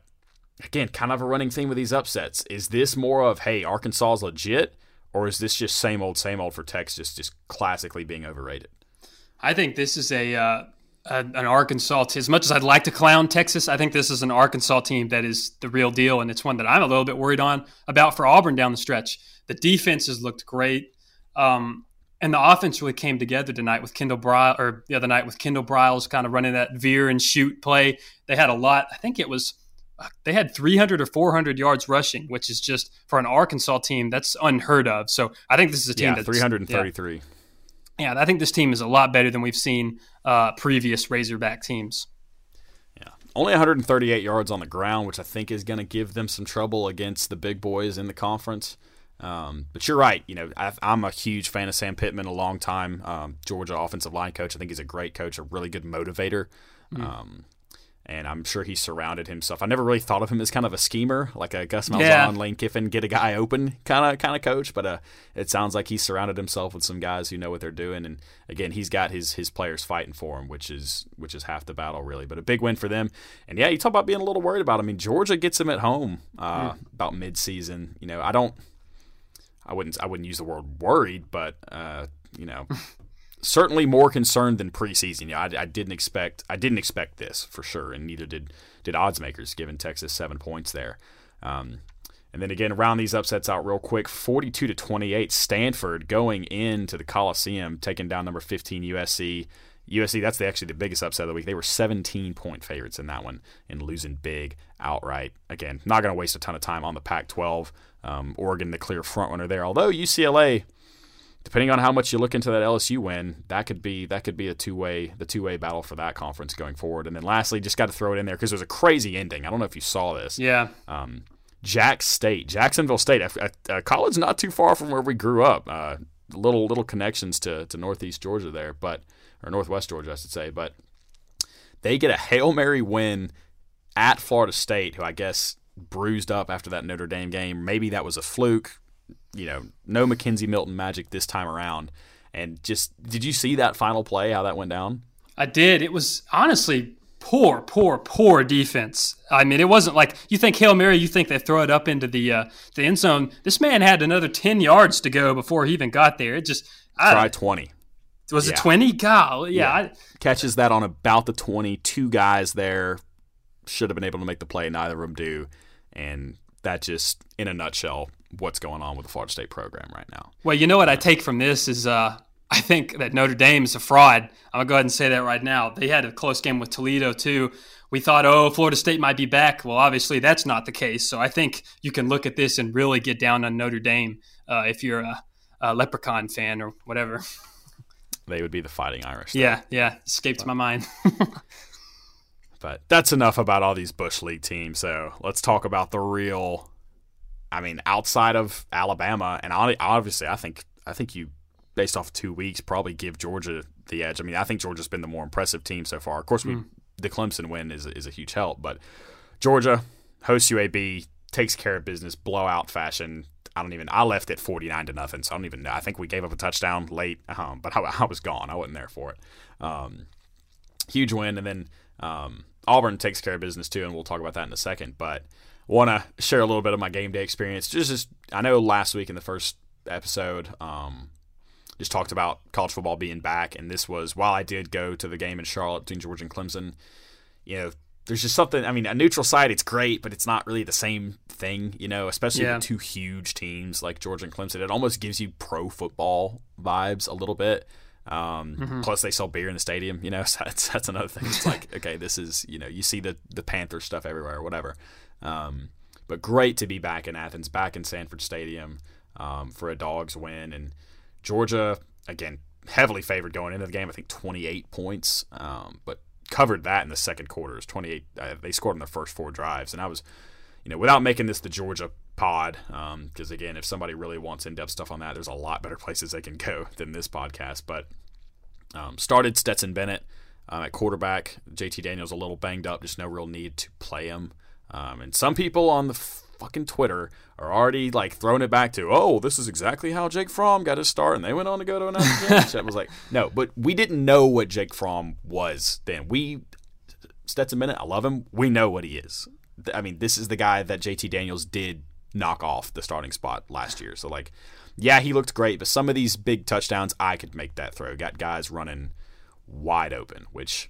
again, kind of a running theme with these upsets. Is this more of hey, Arkansas is legit, or is this just same old, same old for Texas, just classically being overrated? I think this is a uh, an Arkansas team. As much as I'd like to clown Texas, I think this is an Arkansas team that is the real deal, and it's one that I'm a little bit worried on about for Auburn down the stretch. The defense has looked great, um, and the offense really came together tonight with Kendal Briles, or the other night with Kendal Briles kind of running that veer and shoot play. They had a lot. I think it was they had 300 or 400 yards rushing, which is just for an Arkansas team that's unheard of. So I think this is a team yeah, that's 333. Yeah, yeah, I think this team is a lot better than we've seen uh, previous Razorback teams. Yeah, only 138 yards on the ground, which I think is going to give them some trouble against the big boys in the conference. Um, but you're right. You know, I, am a huge fan of Sam Pittman, a long time um, Georgia offensive line coach. I think he's a great coach, a really good motivator. Mm. Um, and I'm sure he surrounded himself. I never really thought of him as kind of a schemer, like a Gus Malzahn, yeah. Lane Kiffin, get a guy open kind of kind of coach. But uh, it sounds like he surrounded himself with some guys who know what they're doing. And again, he's got his his players fighting for him, which is which is half the battle really. But a big win for them. And yeah, you talk about being a little worried about. Him. I mean, Georgia gets him at home uh, mm. about midseason. You know, I don't. I wouldn't I wouldn't use the word worried, but uh, you know, certainly more concerned than preseason. Yeah, I, I, didn't expect I didn't expect this for sure, and neither did did odds makers, given Texas seven points there. Um, and then again, round these upsets out real quick. Forty-two to twenty-eight, Stanford going into the Coliseum, taking down number fifteen USC. USC, that's the, actually the biggest upset of the week. They were 17 point favorites in that one and losing big outright. Again, not going to waste a ton of time on the Pac 12. Um, Oregon, the clear front runner there. Although UCLA, depending on how much you look into that LSU win, that could be that could be a two way the two way battle for that conference going forward. And then lastly, just got to throw it in there because was a crazy ending. I don't know if you saw this. Yeah. Um, Jack State, Jacksonville State, a, a, a, college not too far from where we grew up. Uh, little little connections to to Northeast Georgia there, but or Northwest Georgia, I should say. But they get a hail mary win at Florida State, who I guess bruised up after that Notre Dame game. Maybe that was a fluke you know, no McKenzie Milton magic this time around. And just, did you see that final play, how that went down? I did. It was honestly poor, poor, poor defense. I mean, it wasn't like you think Hail Mary, you think they throw it up into the uh, the end zone. This man had another 10 yards to go before he even got there. It just. I, Try 20. Was yeah. it 20? God, yeah. yeah. I, Catches that on about the 20. Two guys there should have been able to make the play. Neither of them do. And that just, in a nutshell, what's going on with the Florida State program right now. Well, you know what I take from this is uh, I think that Notre Dame is a fraud. I'm gonna go ahead and say that right now. They had a close game with Toledo too. We thought, oh, Florida State might be back. Well, obviously that's not the case. So I think you can look at this and really get down on Notre Dame uh, if you're a, a, Leprechaun fan or whatever. They would be the Fighting Irish. Though. Yeah, yeah, escaped but, my mind. but that's enough about all these Bush League teams. So let's talk about the real I mean, outside of Alabama, and obviously, I think I think you, based off two weeks, probably give Georgia the edge. I mean, I think Georgia's been the more impressive team so far. Of course, we, mm. the Clemson win is is a huge help, but Georgia hosts UAB, takes care of business, blowout fashion. I don't even. I left it forty nine to nothing, so I don't even. know. I think we gave up a touchdown late, um, but I, I, was gone. I wasn't there for it. Um, huge win, and then um, Auburn takes care of business too, and we'll talk about that in a second. But want to share a little bit of my game day experience. Just, just I know last week in the first episode, um, just talked about college football being back, and this was while I did go to the game in Charlotte between Georgia and Clemson. You know, there's just something. I mean, a neutral site, it's great, but it's not really the same thing. You know, especially yeah. with two huge teams like Georgia and Clemson. It almost gives you pro football vibes a little bit. Um, mm-hmm. Plus, they sell beer in the stadium. You know, so that's that's another thing. It's like okay, this is you know you see the the Panther stuff everywhere, or whatever. Um, but great to be back in Athens, back in Sanford Stadium um, for a Dogs win. And Georgia, again, heavily favored going into the game. I think 28 points, um, but covered that in the second quarter. 28. Uh, they scored in their first four drives, and I was, you know, without making this the Georgia pod, because um, again, if somebody really wants in-depth stuff on that, there's a lot better places they can go than this podcast. But um, started Stetson Bennett uh, at quarterback. JT Daniels a little banged up, just no real need to play him. Um, and some people on the fucking Twitter are already like throwing it back to, oh, this is exactly how Jake Fromm got his start, and they went on to go to another championship. I was like, no, but we didn't know what Jake Fromm was then. We Stetson Bennett, I love him. We know what he is. I mean, this is the guy that JT Daniels did knock off the starting spot last year. So like, yeah, he looked great, but some of these big touchdowns, I could make that throw. Got guys running wide open, which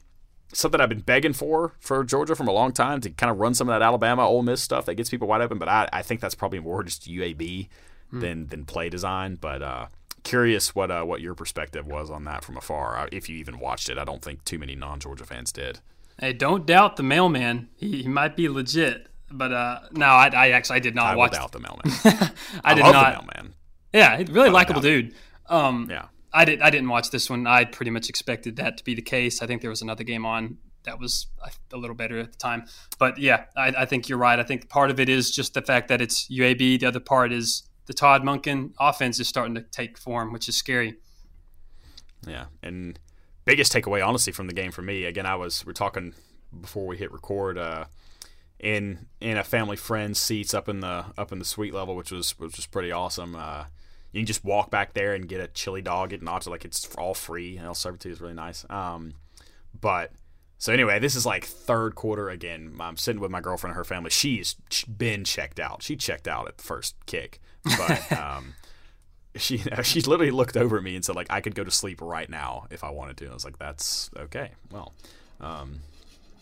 something I've been begging for for Georgia from a long time to kind of run some of that Alabama Ole Miss stuff that gets people wide open. But I, I think that's probably more just UAB hmm. than than play design. But uh, curious what uh, what your perspective was on that from afar, uh, if you even watched it. I don't think too many non Georgia fans did. Hey, don't doubt the mailman. He, he might be legit. But uh, no, I, I actually I did not I watch. doubt the mailman. I, I, did not. The mailman. Yeah, really likable dude. Um, yeah. I did. I didn't watch this one. I pretty much expected that to be the case. I think there was another game on that was a little better at the time. But yeah, I, I, think you're right. I think part of it is just the fact that it's UAB. The other part is the Todd Monken offense is starting to take form, which is scary. Yeah, and biggest takeaway, honestly, from the game for me. Again, I was we're talking before we hit record. Uh, in in a family friend seats up in the up in the suite level, which was which was pretty awesome. Uh, you can just walk back there and get a chili dog, get nacho, like it's all free. And El Servitude is really nice. Um, but so anyway, this is like third quarter again. I'm sitting with my girlfriend and her family. She's been checked out. She checked out at the first kick, but um, she she literally looked over at me and said like I could go to sleep right now if I wanted to. And I was like, that's okay. Well, um,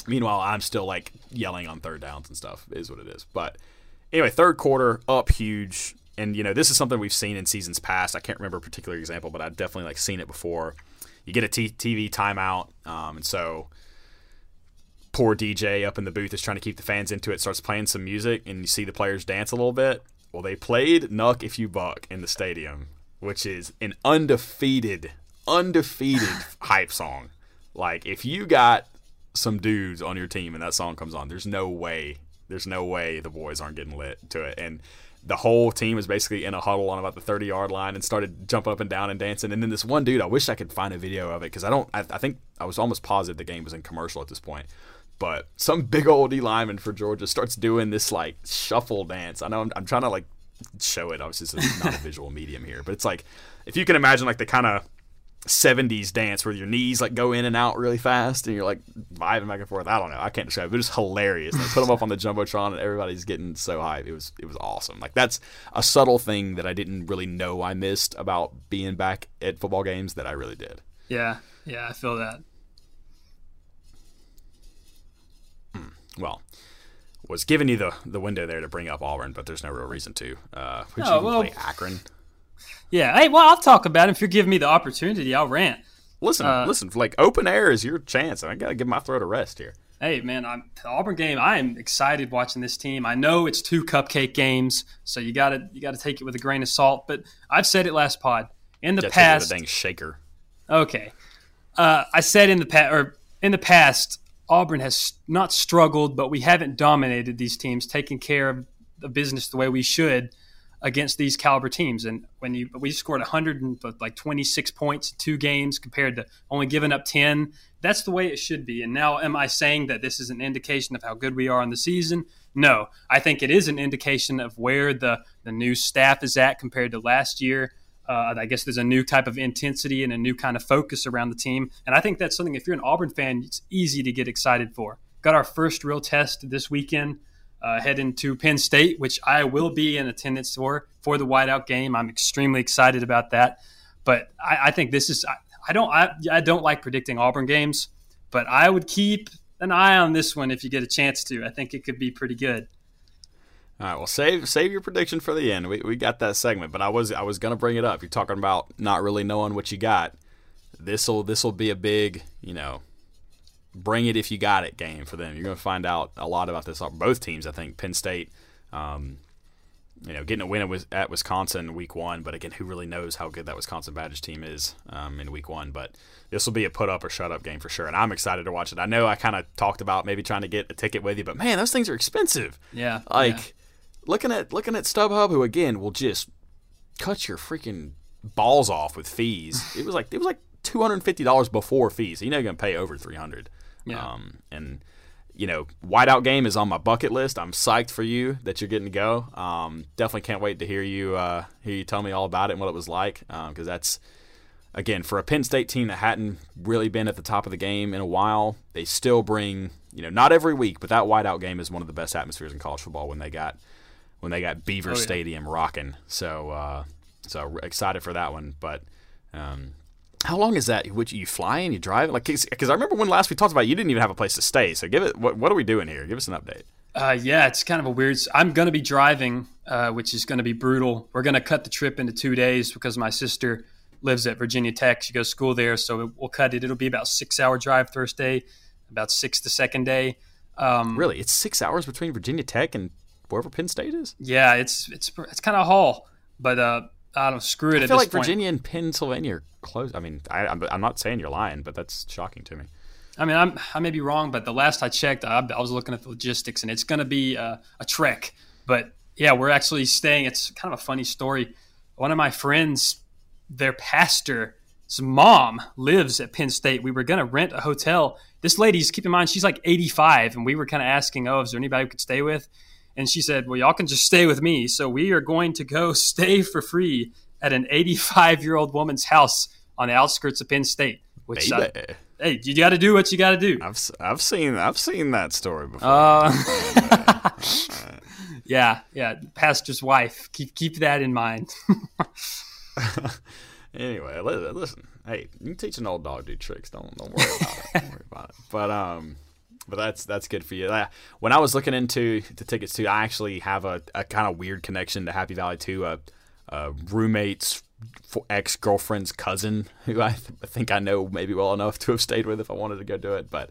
meanwhile I'm still like yelling on third downs and stuff. Is what it is. But anyway, third quarter up huge and you know this is something we've seen in seasons past. I can't remember a particular example, but I've definitely like seen it before. You get a t- TV timeout, um, and so poor DJ up in the booth is trying to keep the fans into it. Starts playing some music, and you see the players dance a little bit. Well, they played "Nuck If You Buck" in the stadium, which is an undefeated, undefeated hype song. Like if you got some dudes on your team and that song comes on, there's no way, there's no way the boys aren't getting lit to it. And the whole team was basically in a huddle on about the 30 yard line and started jumping up and down and dancing. And then this one dude, I wish I could find a video of it because I don't, I, I, think I was almost positive the game was in commercial at this point. But some big old D lineman for Georgia starts doing this like shuffle dance. I know I'm, I'm trying to like show it. Obviously, it's not a visual medium here, but it's like if you can imagine like the kind of 70s dance where your knees like go in and out really fast and you're like vibing back and forth. I don't know. I can't describe it. But it's hilarious. They put them up on the jumbotron and everybody's getting so hyped. It was it was awesome. Like that's a subtle thing that I didn't really know I missed about being back at football games that I really did. Yeah, yeah, I feel that. Hmm. Well, was giving you the the window there to bring up Auburn, but there's no real reason to. Uh, would oh, you well, play Akron? Yeah. Hey, well, I'll talk about it if you're giving me the opportunity. I'll rant. Listen, uh, listen. Like open air is your chance. I gotta give my throat a rest here. Hey, man, I'm the Auburn game. I am excited watching this team. I know it's two cupcake games, so you gotta you gotta take it with a grain of salt. But I've said it last pod in the past. dang shaker. Okay, uh, I said in the past or in the past, Auburn has not struggled, but we haven't dominated these teams, taking care of the business the way we should against these caliber teams. And when you we scored 100 and like 26 points in two games compared to only giving up 10, that's the way it should be. And now, am I saying that this is an indication of how good we are in the season? No, I think it is an indication of where the the new staff is at compared to last year. Uh, I guess there's a new type of intensity and a new kind of focus around the team, and I think that's something. If you're an Auburn fan, it's easy to get excited for. Got our first real test this weekend uh, heading to Penn State, which I will be in attendance for for the whiteout game. I'm extremely excited about that. But I, I think this is I, I don't I, I don't like predicting Auburn games, but I would keep an eye on this one if you get a chance to. I think it could be pretty good. All right, well, save save your prediction for the end. We, we got that segment, but I was I was gonna bring it up. You're talking about not really knowing what you got. This'll this'll be a big you know bring it if you got it game for them. You're going to find out a lot about this. Both teams, I think, Penn State, um, you know, getting a win at Wisconsin week one. But again, who really knows how good that Wisconsin Badgers team is um, in week one? But this will be a put up or shut up game for sure. And I'm excited to watch it. I know I kind of talked about maybe trying to get a ticket with you, but man, those things are expensive. Yeah. Like yeah. looking at looking at StubHub, who again will just cut your freaking balls off with fees. It was like it was like two hundred and fifty dollars before fees. So you're going to pay over three hundred. Yeah. Um, and you know, whiteout game is on my bucket list. I'm psyched for you that you're getting to go. Um, definitely can't wait to hear you uh, hear you tell me all about it and what it was like because um, that's again for a Penn State team that hadn't really been at the top of the game in a while. They still bring you know not every week, but that whiteout game is one of the best atmospheres in college football when they got when they got Beaver oh, yeah. Stadium rocking. So uh, so excited for that one, but. Um, how long is that? Which you fly and You drive? Like, because I remember when last we talked about, it, you didn't even have a place to stay. So give it. What, what are we doing here? Give us an update. Uh, yeah, it's kind of a weird. I'm going to be driving, uh, which is going to be brutal. We're going to cut the trip into two days because my sister lives at Virginia Tech. She goes to school there, so we'll cut it. It'll be about six hour drive first day, about six the second day. Um, really, it's six hours between Virginia Tech and wherever Penn State is. Yeah, it's it's it's kind of a haul, but uh, I don't screw it. I feel like point. Virginia and Pennsylvania are close. I mean, I, I'm, I'm not saying you're lying, but that's shocking to me. I mean, I'm, i may be wrong, but the last I checked, I, I was looking at the logistics, and it's going to be a, a trek. But yeah, we're actually staying. It's kind of a funny story. One of my friends, their pastor's mom lives at Penn State. We were going to rent a hotel. This lady's, keep in mind, she's like 85, and we were kind of asking, oh, is there anybody we could stay with? And she said, Well, y'all can just stay with me. So we are going to go stay for free at an 85 year old woman's house on the outskirts of Penn State. Which I, hey, you got to do what you got to do. I've I've seen I've seen that story before. Uh, yeah, yeah. Pastor's wife. Keep keep that in mind. anyway, listen. Hey, you can teach an old dog to do tricks. Don't don't worry about it. Don't worry about it. But um, but that's that's good for you. When I was looking into the tickets too, I actually have a, a kind of weird connection to Happy Valley too. A, a roommate's ex girlfriend's cousin, who I, th- I think I know maybe well enough to have stayed with if I wanted to go do it, but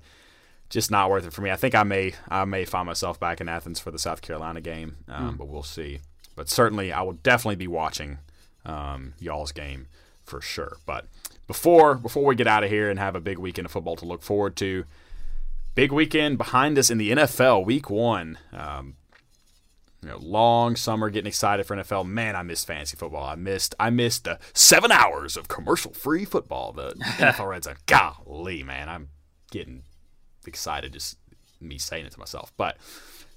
just not worth it for me. I think I may I may find myself back in Athens for the South Carolina game, um, mm. but we'll see. But certainly, I will definitely be watching um, y'all's game for sure. But before before we get out of here and have a big weekend of football to look forward to, big weekend behind us in the NFL, Week One. Um, you know, long summer, getting excited for NFL. Man, I missed fantasy football. I missed I missed the seven hours of commercial free football. The NFL Red. Golly, man, I'm getting excited just me saying it to myself. But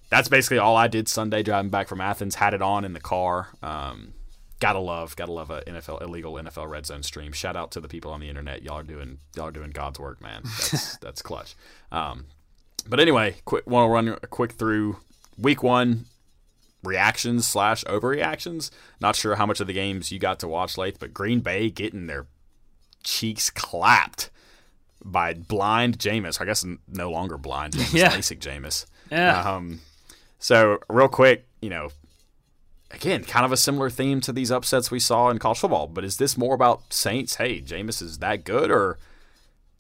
that's basically all I did Sunday driving back from Athens. Had it on in the car. Um, gotta love, gotta love a NFL illegal NFL red zone stream. Shout out to the people on the internet. Y'all are doing y'all are doing God's work, man. That's that's clutch. Um, but anyway, quick want to run a quick through week one reactions slash overreactions. Not sure how much of the games you got to watch late, but Green Bay getting their cheeks clapped by blind Jameis. I guess no longer blind Jameis, yeah. LASIK Jameis. Yeah. Um, so real quick, you know, again, kind of a similar theme to these upsets we saw in college football. But is this more about Saints? Hey, Jameis is that good, or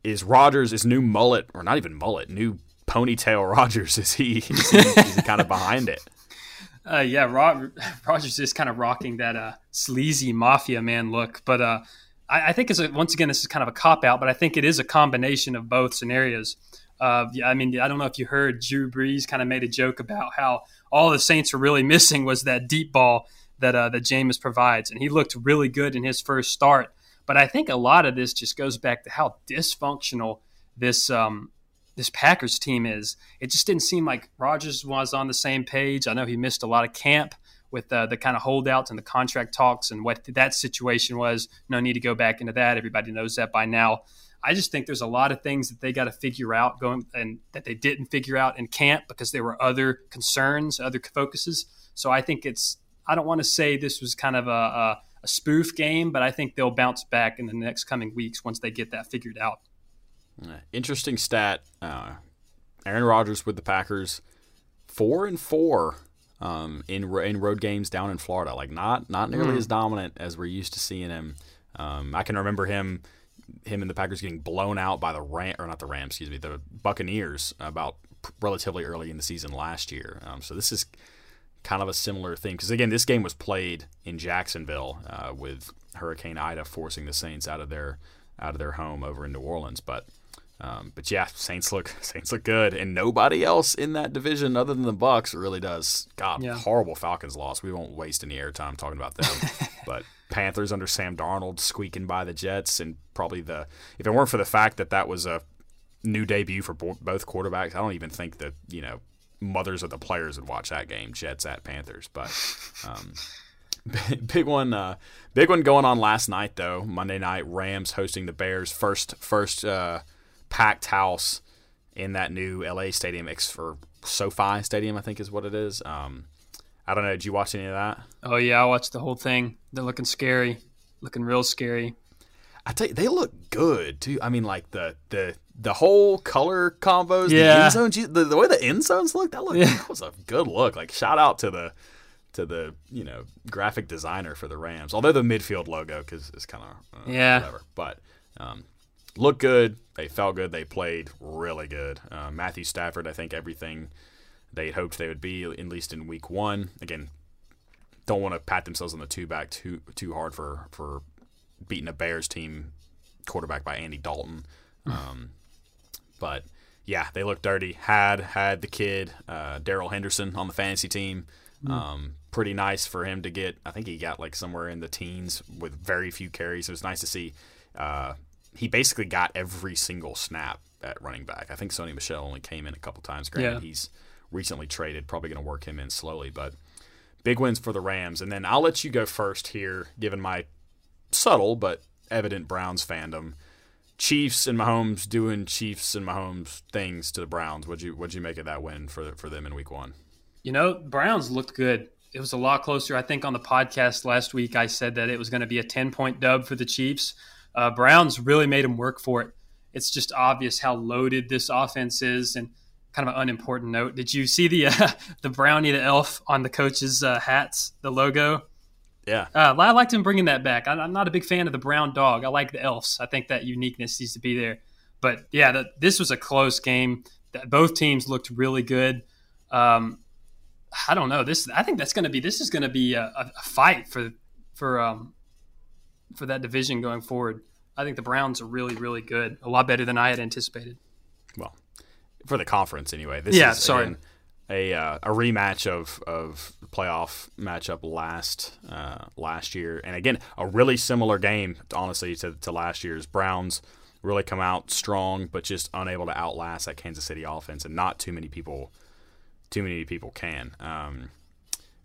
is Rodgers his new mullet, or not even mullet, new ponytail Rodgers? Is he, is he, is he kind of behind it? Uh, yeah, Rod, Rodgers is kind of rocking that uh, sleazy mafia man look, but uh, I, I, think it's a, once again this is kind of a cop out, but I think it is a combination of both scenarios. Uh, I mean, I don't know if you heard Drew Brees kind of made a joke about how all the Saints were really missing was that deep ball that uh, that Jameis provides, and he looked really good in his first start. But I think a lot of this just goes back to how dysfunctional this um, this Packers team is. It just didn't seem like Rodgers was on the same page. I know he missed a lot of camp with uh, the kind of holdouts and the contract talks and what that situation was. No need to go back into that. Everybody knows that by now. I just think there's a lot of things that they got to figure out going and that they didn't figure out in camp because there were other concerns, other focuses. So I think it's I don't want to say this was kind of a, a, a spoof game, but I think they'll bounce back in the next coming weeks once they get that figured out. Interesting stat: uh, Aaron Rodgers with the Packers, four and four um, in in road games down in Florida. Like not not nearly mm. as dominant as we're used to seeing him. Um, I can remember him him and the Packers getting blown out by the Ram or not the Rams, excuse me, the Buccaneers about relatively early in the season last year. Um, so this is kind of a similar thing because again, this game was played in Jacksonville uh, with Hurricane Ida forcing the Saints out of their out of their home over in New Orleans, but. Um, but yeah, Saints look Saints look good, and nobody else in that division other than the Bucs really does. God, yeah. horrible Falcons loss. We won't waste any airtime talking about them. but Panthers under Sam Darnold squeaking by the Jets, and probably the if it weren't for the fact that that was a new debut for bo- both quarterbacks. I don't even think that you know mothers of the players would watch that game, Jets at Panthers. But um, big one, uh, big one going on last night though. Monday night, Rams hosting the Bears. First, first uh, packed house in that new LA stadium, for SoFi Stadium, I think is what it is. Um, I don't know. Did you watch any of that? Oh yeah, I watched the whole thing. They're looking scary, looking real scary. I tell you, they look good too. I mean, like the the the whole color combos, Yeah. the end zones, the, the way the end zones look, that look that was a good look. Like shout out to the to the you know graphic designer for the Rams. Although the midfield logo because it's kind of uh, Yeah. whatever, but um, look good. They felt good. They played really good. Uh, Matthew Stafford, I think everything they had hoped they would be at least in week one. Again, don't want to pat themselves on the two back too too hard for for beating a Bears team quarterback by Andy Dalton. Um, but yeah, they looked dirty. Had had the kid uh, Darrell Henderson on the fantasy team. Um, pretty nice for him to get. I think he got like somewhere in the teens with very few carries. It was nice to see. Uh, he basically got every single snap at running back. I think Sony Michel only came in a couple times. Granted, Yeah. he's recently traded. Probably going to work him in slowly, but big wins for the Rams. And then I'll let you go first here, given my subtle but evident Browns fandom. Chiefs and Mahomes doing Chiefs and Mahomes things to the Browns. What'd you what'd you make of that win for for them in Week One? You know, Browns looked good. It was a lot closer. I think on the podcast last week, I said that it was going to be a 10 point dub for the Chiefs. Uh, Browns really made him work for it. It's just obvious how loaded this offense is. And kind of an unimportant note did you see the, uh, the brownie, the elf on the coach's uh, hats, the logo? Yeah, Uh, I liked him bringing that back. I- I'm not a big fan of the brown dog. I like the elves. I think that uniqueness needs to be there. But yeah, the, this was a close game. That both teams looked really good. Um, I don't know. This I think that's going to be this is going to be a, a, a fight for for um, for that division going forward. I think the Browns are really really good. A lot better than I had anticipated. well, for the conference anyway. This Yeah, is sorry. again, a uh, a rematch of of the playoff matchup last uh, last year, and again a really similar game, honestly, to, to last year's Browns. Really come out strong, but just unable to outlast that Kansas City offense, and not too many people, too many people can. Um,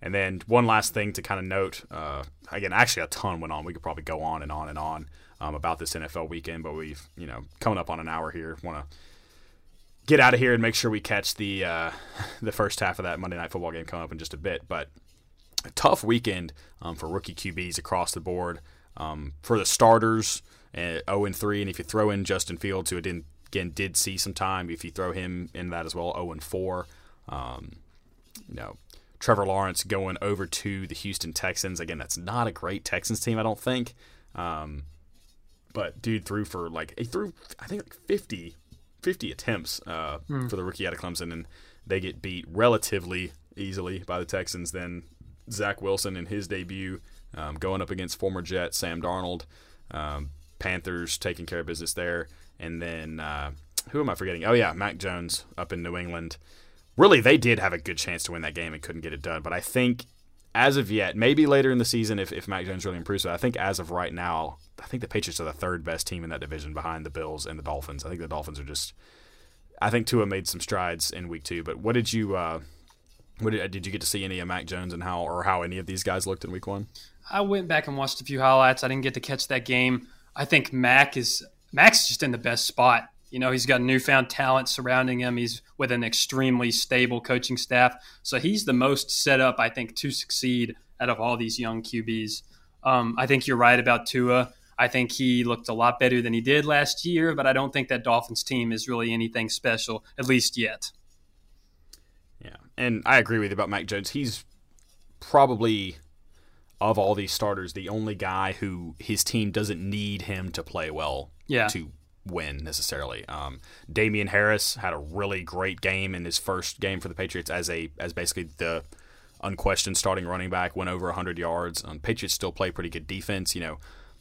and then one last thing to kind of note, uh, again, actually a ton went on. We could probably go on and on and on um, about this NFL weekend, but we've you know coming up on an hour here. Want to get out of here and make sure we catch the uh, the first half of that Monday night football game coming up in just a bit. But a tough weekend um, for rookie QBs across the board. Um, for the starters, uh, 0 and 3, and if you throw in Justin Fields, who didn't again did see some time, if you throw him in that as well, 0 and 4. Um, you know, Trevor Lawrence going over to the Houston Texans. Again, that's not a great Texans team, I don't think. Um, but dude threw for like he threw I think like 50, 50 attempts uh, for the rookie out of Clemson, and they get beat relatively easily by the Texans. Then Zach Wilson in his debut, um, going up against former Jet Sam Darnold, um, Panthers taking care of business there, and then uh, who am I forgetting? Oh yeah, Mac Jones up in New England. Really, they did have a good chance to win that game and couldn't get it done. But I think as of yet, maybe later in the season if, if Mac Jones really improves, but I think as of right now, I think the Patriots are the third best team in that division behind the Bills and the Dolphins. I think the Dolphins are just. I think Tua made some strides in week two, but what did you? Uh, what did, did you get to see any of Mac Jones and how or how any of these guys looked in week one? I went back and watched a few highlights. I didn't get to catch that game. I think Mac is Mac's just in the best spot. You know, he's got newfound talent surrounding him. He's with an extremely stable coaching staff. So he's the most set up, I think, to succeed out of all these young QBs. Um, I think you're right about Tua. I think he looked a lot better than he did last year, but I don't think that Dolphins team is really anything special, at least yet. Yeah, and I agree with you about Mac Jones. He's probably of all these starters the only guy who his team doesn't need him to play well Yeah. to win necessarily. Um, Damien Harris had a really great game in his first game for the Patriots as a as basically the unquestioned starting running back. Went over 100 yards. Um, Patriots still play pretty good defense. You know,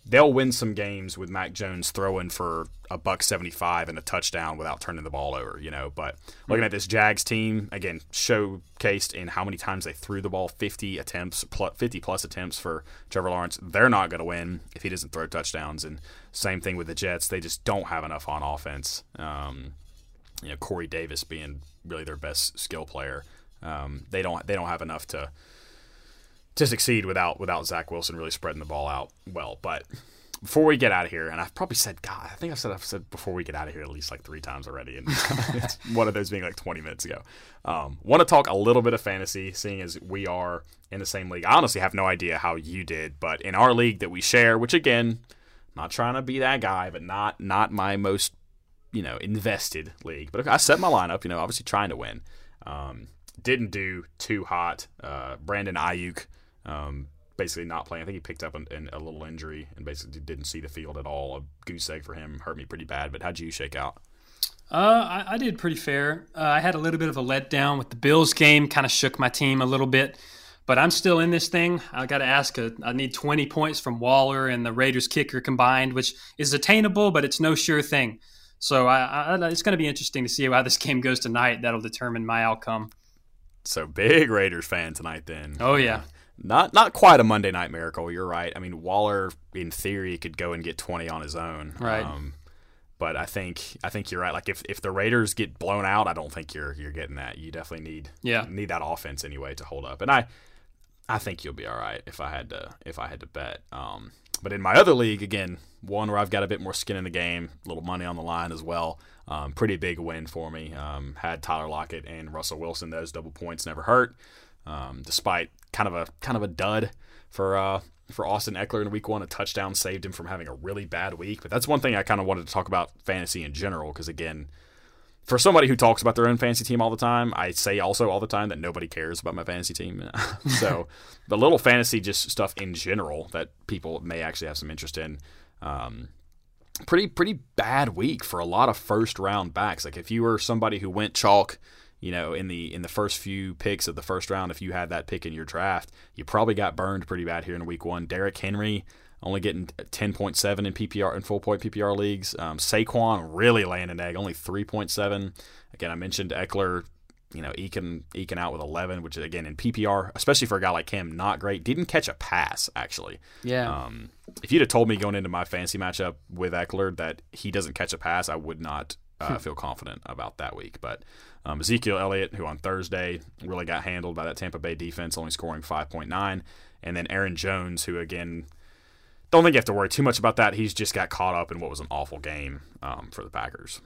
they'll win some games with Mac Jones throwing for a buck 75 and a touchdown without turning the ball over. You know, but looking at this Jags team again, showcased in how many times they threw the ball 50 attempts, 50 plus attempts for Trevor Lawrence. They're not going to win if he doesn't throw touchdowns. And same thing with the Jets. They just don't have enough on offense. Um, you know Corey Davis being really their best skill player. Um, they don't they don't have enough to to succeed without without Zach Wilson really spreading the ball out well. But before we get out of here, and I've probably said, God, I think I've said I've said before we get out of here at least like three times already, and it's one of those being like 20 minutes ago. Um, Want to talk a little bit of fantasy, seeing as we are in the same league. I honestly have no idea how you did, but in our league that we share, which again, not trying to be that guy, but not not my most you know invested league. But I set my lineup, you know, obviously trying to win. Um, didn't do too hot. Uh, Brandon Aiyuk. Um, basically not playing. I think he picked up an, an, a little injury and basically didn't see the field at all. A goose egg for him hurt me pretty bad. But how'd you shake out? Uh, I, I, did pretty fair. Uh, I had a little bit of a letdown with the Bills game. Kind of shook my team a little bit, but I'm still in this thing. I got to ask. A, I need 20 points from Waller and the Raiders kicker combined, which is attainable, but it's no sure thing. So I, I, it's going to be interesting to see how this game goes tonight. That'll determine my outcome. So big Raiders fan tonight, then. Oh yeah not not quite a Monday night miracle. You're right. I mean, Waller in theory could go and get 20 on his own. Right. Um, but I think I think you're right. Like if, if the Raiders get blown out, I don't think you're you're getting that. You definitely need yeah need that offense anyway to hold up. And I I think you'll be all right if I had to if I had to bet. Um, but in my other league, again, one where I've got a bit more skin in the game, a little money on the line as well. Um, pretty big win for me. Um, had Tyler Lockett and Russell Wilson. Those double points never hurt um, despite kind of a kind of a dud for uh, for Austin Ekeler in Week One. A touchdown saved him from having a really bad week. But that's one thing I kind of wanted to talk about fantasy in general because again, for somebody who talks about their own fantasy team all the time, I say also all the time that nobody cares about my fantasy team. so the little fantasy just stuff in general that people may actually have some interest in. Um, pretty pretty bad week for a lot of first round backs. Like if you were somebody who went chalk you know, in the in the first few picks of the first round, if you had that pick in your draft, you probably got burned pretty bad here in week one. Derrick Henry only getting 10.7 in PPR in full point PPR leagues. Um, Saquon really laying an egg, only 3.7. Again, I mentioned Ekeler, you know, eking eking out with 11, which is again in PPR, especially for a guy like him, not great. Didn't catch a pass actually. Yeah. Um, if you'd have told me going into my fantasy matchup with Ekeler that he doesn't catch a pass, I would not uh, feel confident about that week. But um, Ezekiel Elliott, who on Thursday really got handled by that Tampa Bay defense, only scoring 5.9. And then Aaron Jones, who again, don't think you have to worry too much about that. He's just got caught up in what was an awful game um, for the Packers.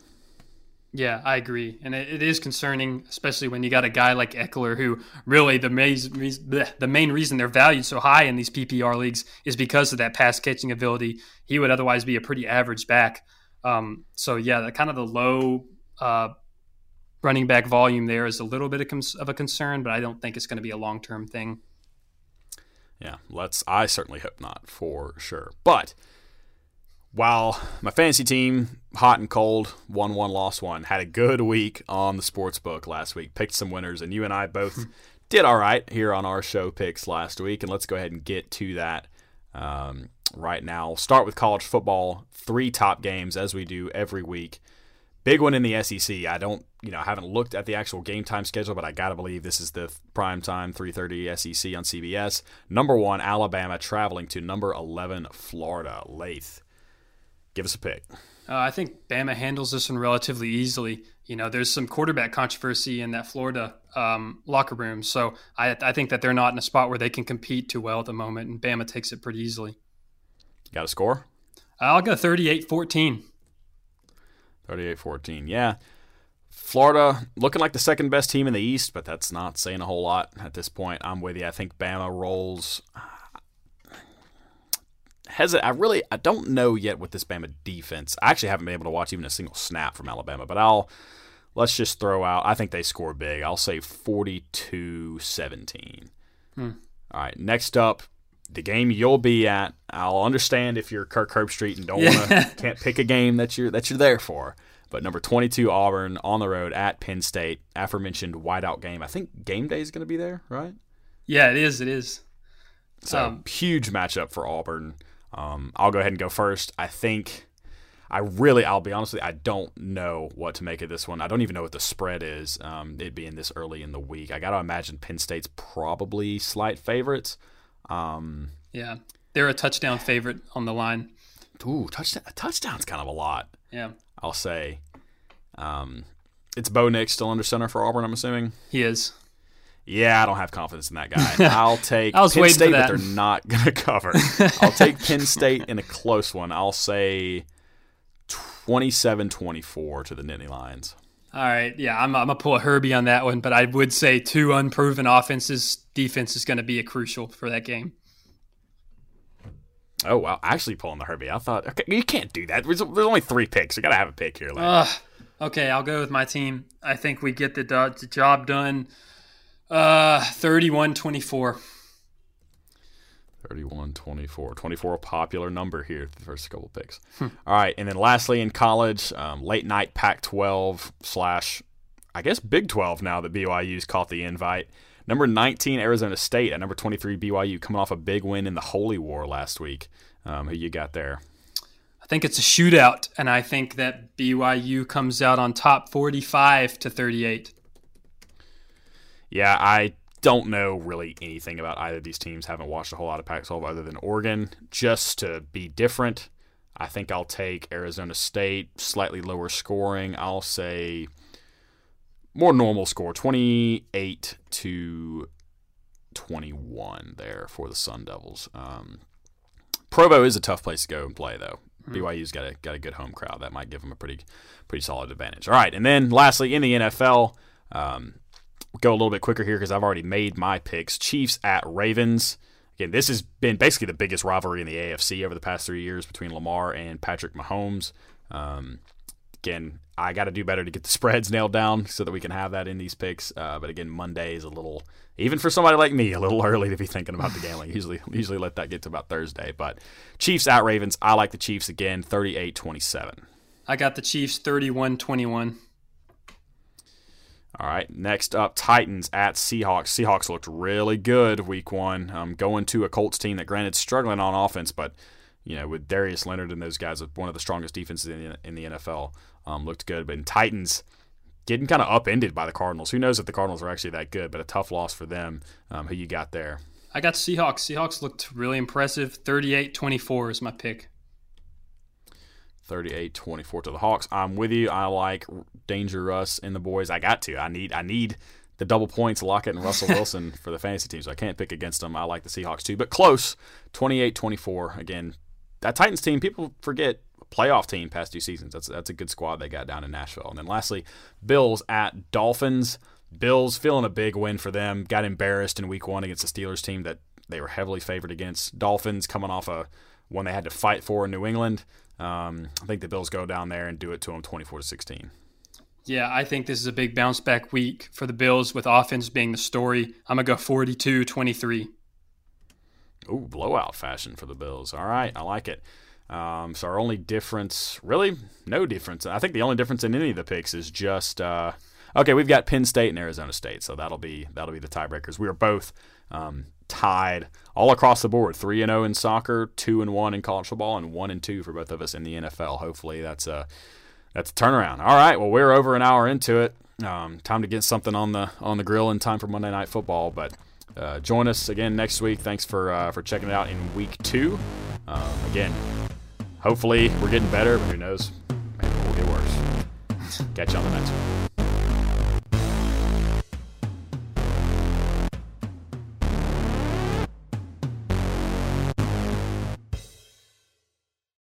Yeah, I agree, and it, it is concerning, especially when you got a guy like Ekeler, who really the main the main reason they're valued so high in these PPR leagues is because of that pass catching ability. He would otherwise be a pretty average back. Um, so yeah, the kind of the low uh, running back volume there is a little bit of, cons- of a concern, but I don't think it's going to be a long term thing. Yeah, let's. I certainly hope not for sure. But while my fantasy team, hot and cold, won one, lost one, had a good week on the sports book last week, picked some winners, and you and I both did all right here on our show picks last week. And let's go ahead and get to that um, right now. We'll start with college football, three top games as we do every week. Big one in the SEC. I don't, you know, I haven't looked at the actual game time schedule, but I gotta believe this is the prime time 3:30 SEC on CBS. Number one, Alabama traveling to number 11, Florida. Lath, give us a pick. Uh, I think Bama handles this one relatively easily. You know, there's some quarterback controversy in that Florida um, locker room, so I, I think that they're not in a spot where they can compete too well at the moment, and Bama takes it pretty easily. Got a score? I'll go 38 14. 38 14. Yeah. Florida looking like the second best team in the East, but that's not saying a whole lot at this point. I'm with you. I think Bama rolls. Has it? I really I don't know yet with this Bama defense. I actually haven't been able to watch even a single snap from Alabama, but I'll let's just throw out. I think they score big. I'll say 42-17. Hmm. All right, next up, the game you'll be at. I'll understand if you're Kirk Herbstreit and don't want to can't pick a game that you're that you're there for. But number 22 Auburn on the road at Penn State, aforementioned whiteout game. I think game day is going to be there, right? Yeah, it is. It is. So um, huge matchup for Auburn. Um, I'll go ahead and go first. I think I really, I'll be honest with you, I don't know what to make of this one. I don't even know what the spread is. Um, it being this early in the week, I got to imagine Penn State's probably slight favorites. Um, yeah, they're a touchdown favorite on the line. Ooh, touchdown! A touchdown's kind of a lot. Yeah, I'll say. Um, It's Bo Nix still under center for Auburn. I'm assuming. He is. Yeah, I don't have confidence in that guy. I'll take I was Penn waiting for State, but they're not going to cover. I'll take Penn State in a close one. I'll say 27-24 to the Nittany Lions. All right, yeah, I'm, I'm gonna pull a Herbie on that one, but I would say two unproven offenses. Defense is going to be a crucial for that game. Oh wow, actually pulling the Herbie. I thought okay, you can't do that. There's, there's only three picks. You got to have a pick here. Like, Uh, okay, I'll go with my team. I think we get the, do- the job done. Uh, 31-24. 31 24 24 a popular number here the first couple picks. All right and then lastly in college um, late night pac 12 slash i guess big 12 now that byu's caught the invite. Number 19 arizona state at number 23 byu coming off a big win in the holy war last week. Um, who you got there? I think it's a shootout, and I think that BYU comes out on top 45 to 38. yeah i don't know really anything about either of these teams haven't watched a whole lot of pac 12 other than oregon just to be different I think I'll take Arizona State, slightly lower scoring. I'll say more normal score, 28 to 21 there for the Sun Devils. Um, Provo is a tough place to go and play, though. BYU's got a got a good home crowd that might give them a pretty pretty solid advantage. All right, and then lastly in the NFL, um, go a little bit quicker here because I've already made my picks. Chiefs at Ravens. Again, this has been basically the biggest rivalry in the AFC over the past three years between Lamar and Patrick Mahomes. Um, again, I got to do better to get the spreads nailed down so that we can have that in these picks. Uh, but again, Monday is a little, even for somebody like me, a little early to be thinking about the gambling. usually, usually let that get to about Thursday. But Chiefs at Ravens. I like the Chiefs again, 38-27. I got the Chiefs 31 21. All right, next up, Titans at Seahawks. Seahawks looked really good week one, um, going to a Colts team that, granted, struggling on offense, but you know, with Darius Leonard and those guys, one of the strongest defenses in the, in the NFL, um, looked good. But in Titans, getting kind of upended by the Cardinals. Who knows if the Cardinals are actually that good? But a tough loss for them. Um, who you got there? I got Seahawks. Seahawks looked really impressive. 38 24 is my pick. 38-24 to the Hawks. I'm with you. I like Danger Russ and the boys. I got to. I need. I need the double points, Lockett and Russell Wilson for the fantasy team. So I can't pick against them. I like the Seahawks too, but close. 28-24. Again, that Titans team. People forget playoff team past two seasons. That's that's a good squad they got down in Nashville. And then lastly, Bills at Dolphins. Bills feeling a big win for them. Got embarrassed in Week One against the Steelers team that they were heavily favored against. Dolphins coming off a one they had to fight for in New England. Um, I think the Bills go down there and do it to them 24 to 16. Yeah, I think this is a big bounce back week for the Bills with offense being the story. I'm going to go 42 23. Ooh, blowout fashion for the Bills. All right, I like it. Um, so our only difference, really, no difference. I think the only difference in any of the picks is just uh, okay. We've got Penn State and Arizona State, so that'll be that'll be the tiebreakers. We are both um, tied all across the board, three and zero in soccer, two and one in college football, and one and two for both of us in the NFL. Hopefully, that's a that's a turnaround. All right, well, we're over an hour into it. Um, time to get something on the on the grill in time for Monday Night Football, but. Uh, join us again next week. Thanks for uh, for checking it out in week two. Um, again, hopefully we're getting better, but who knows? Maybe we'll get worse. Catch you on the next one.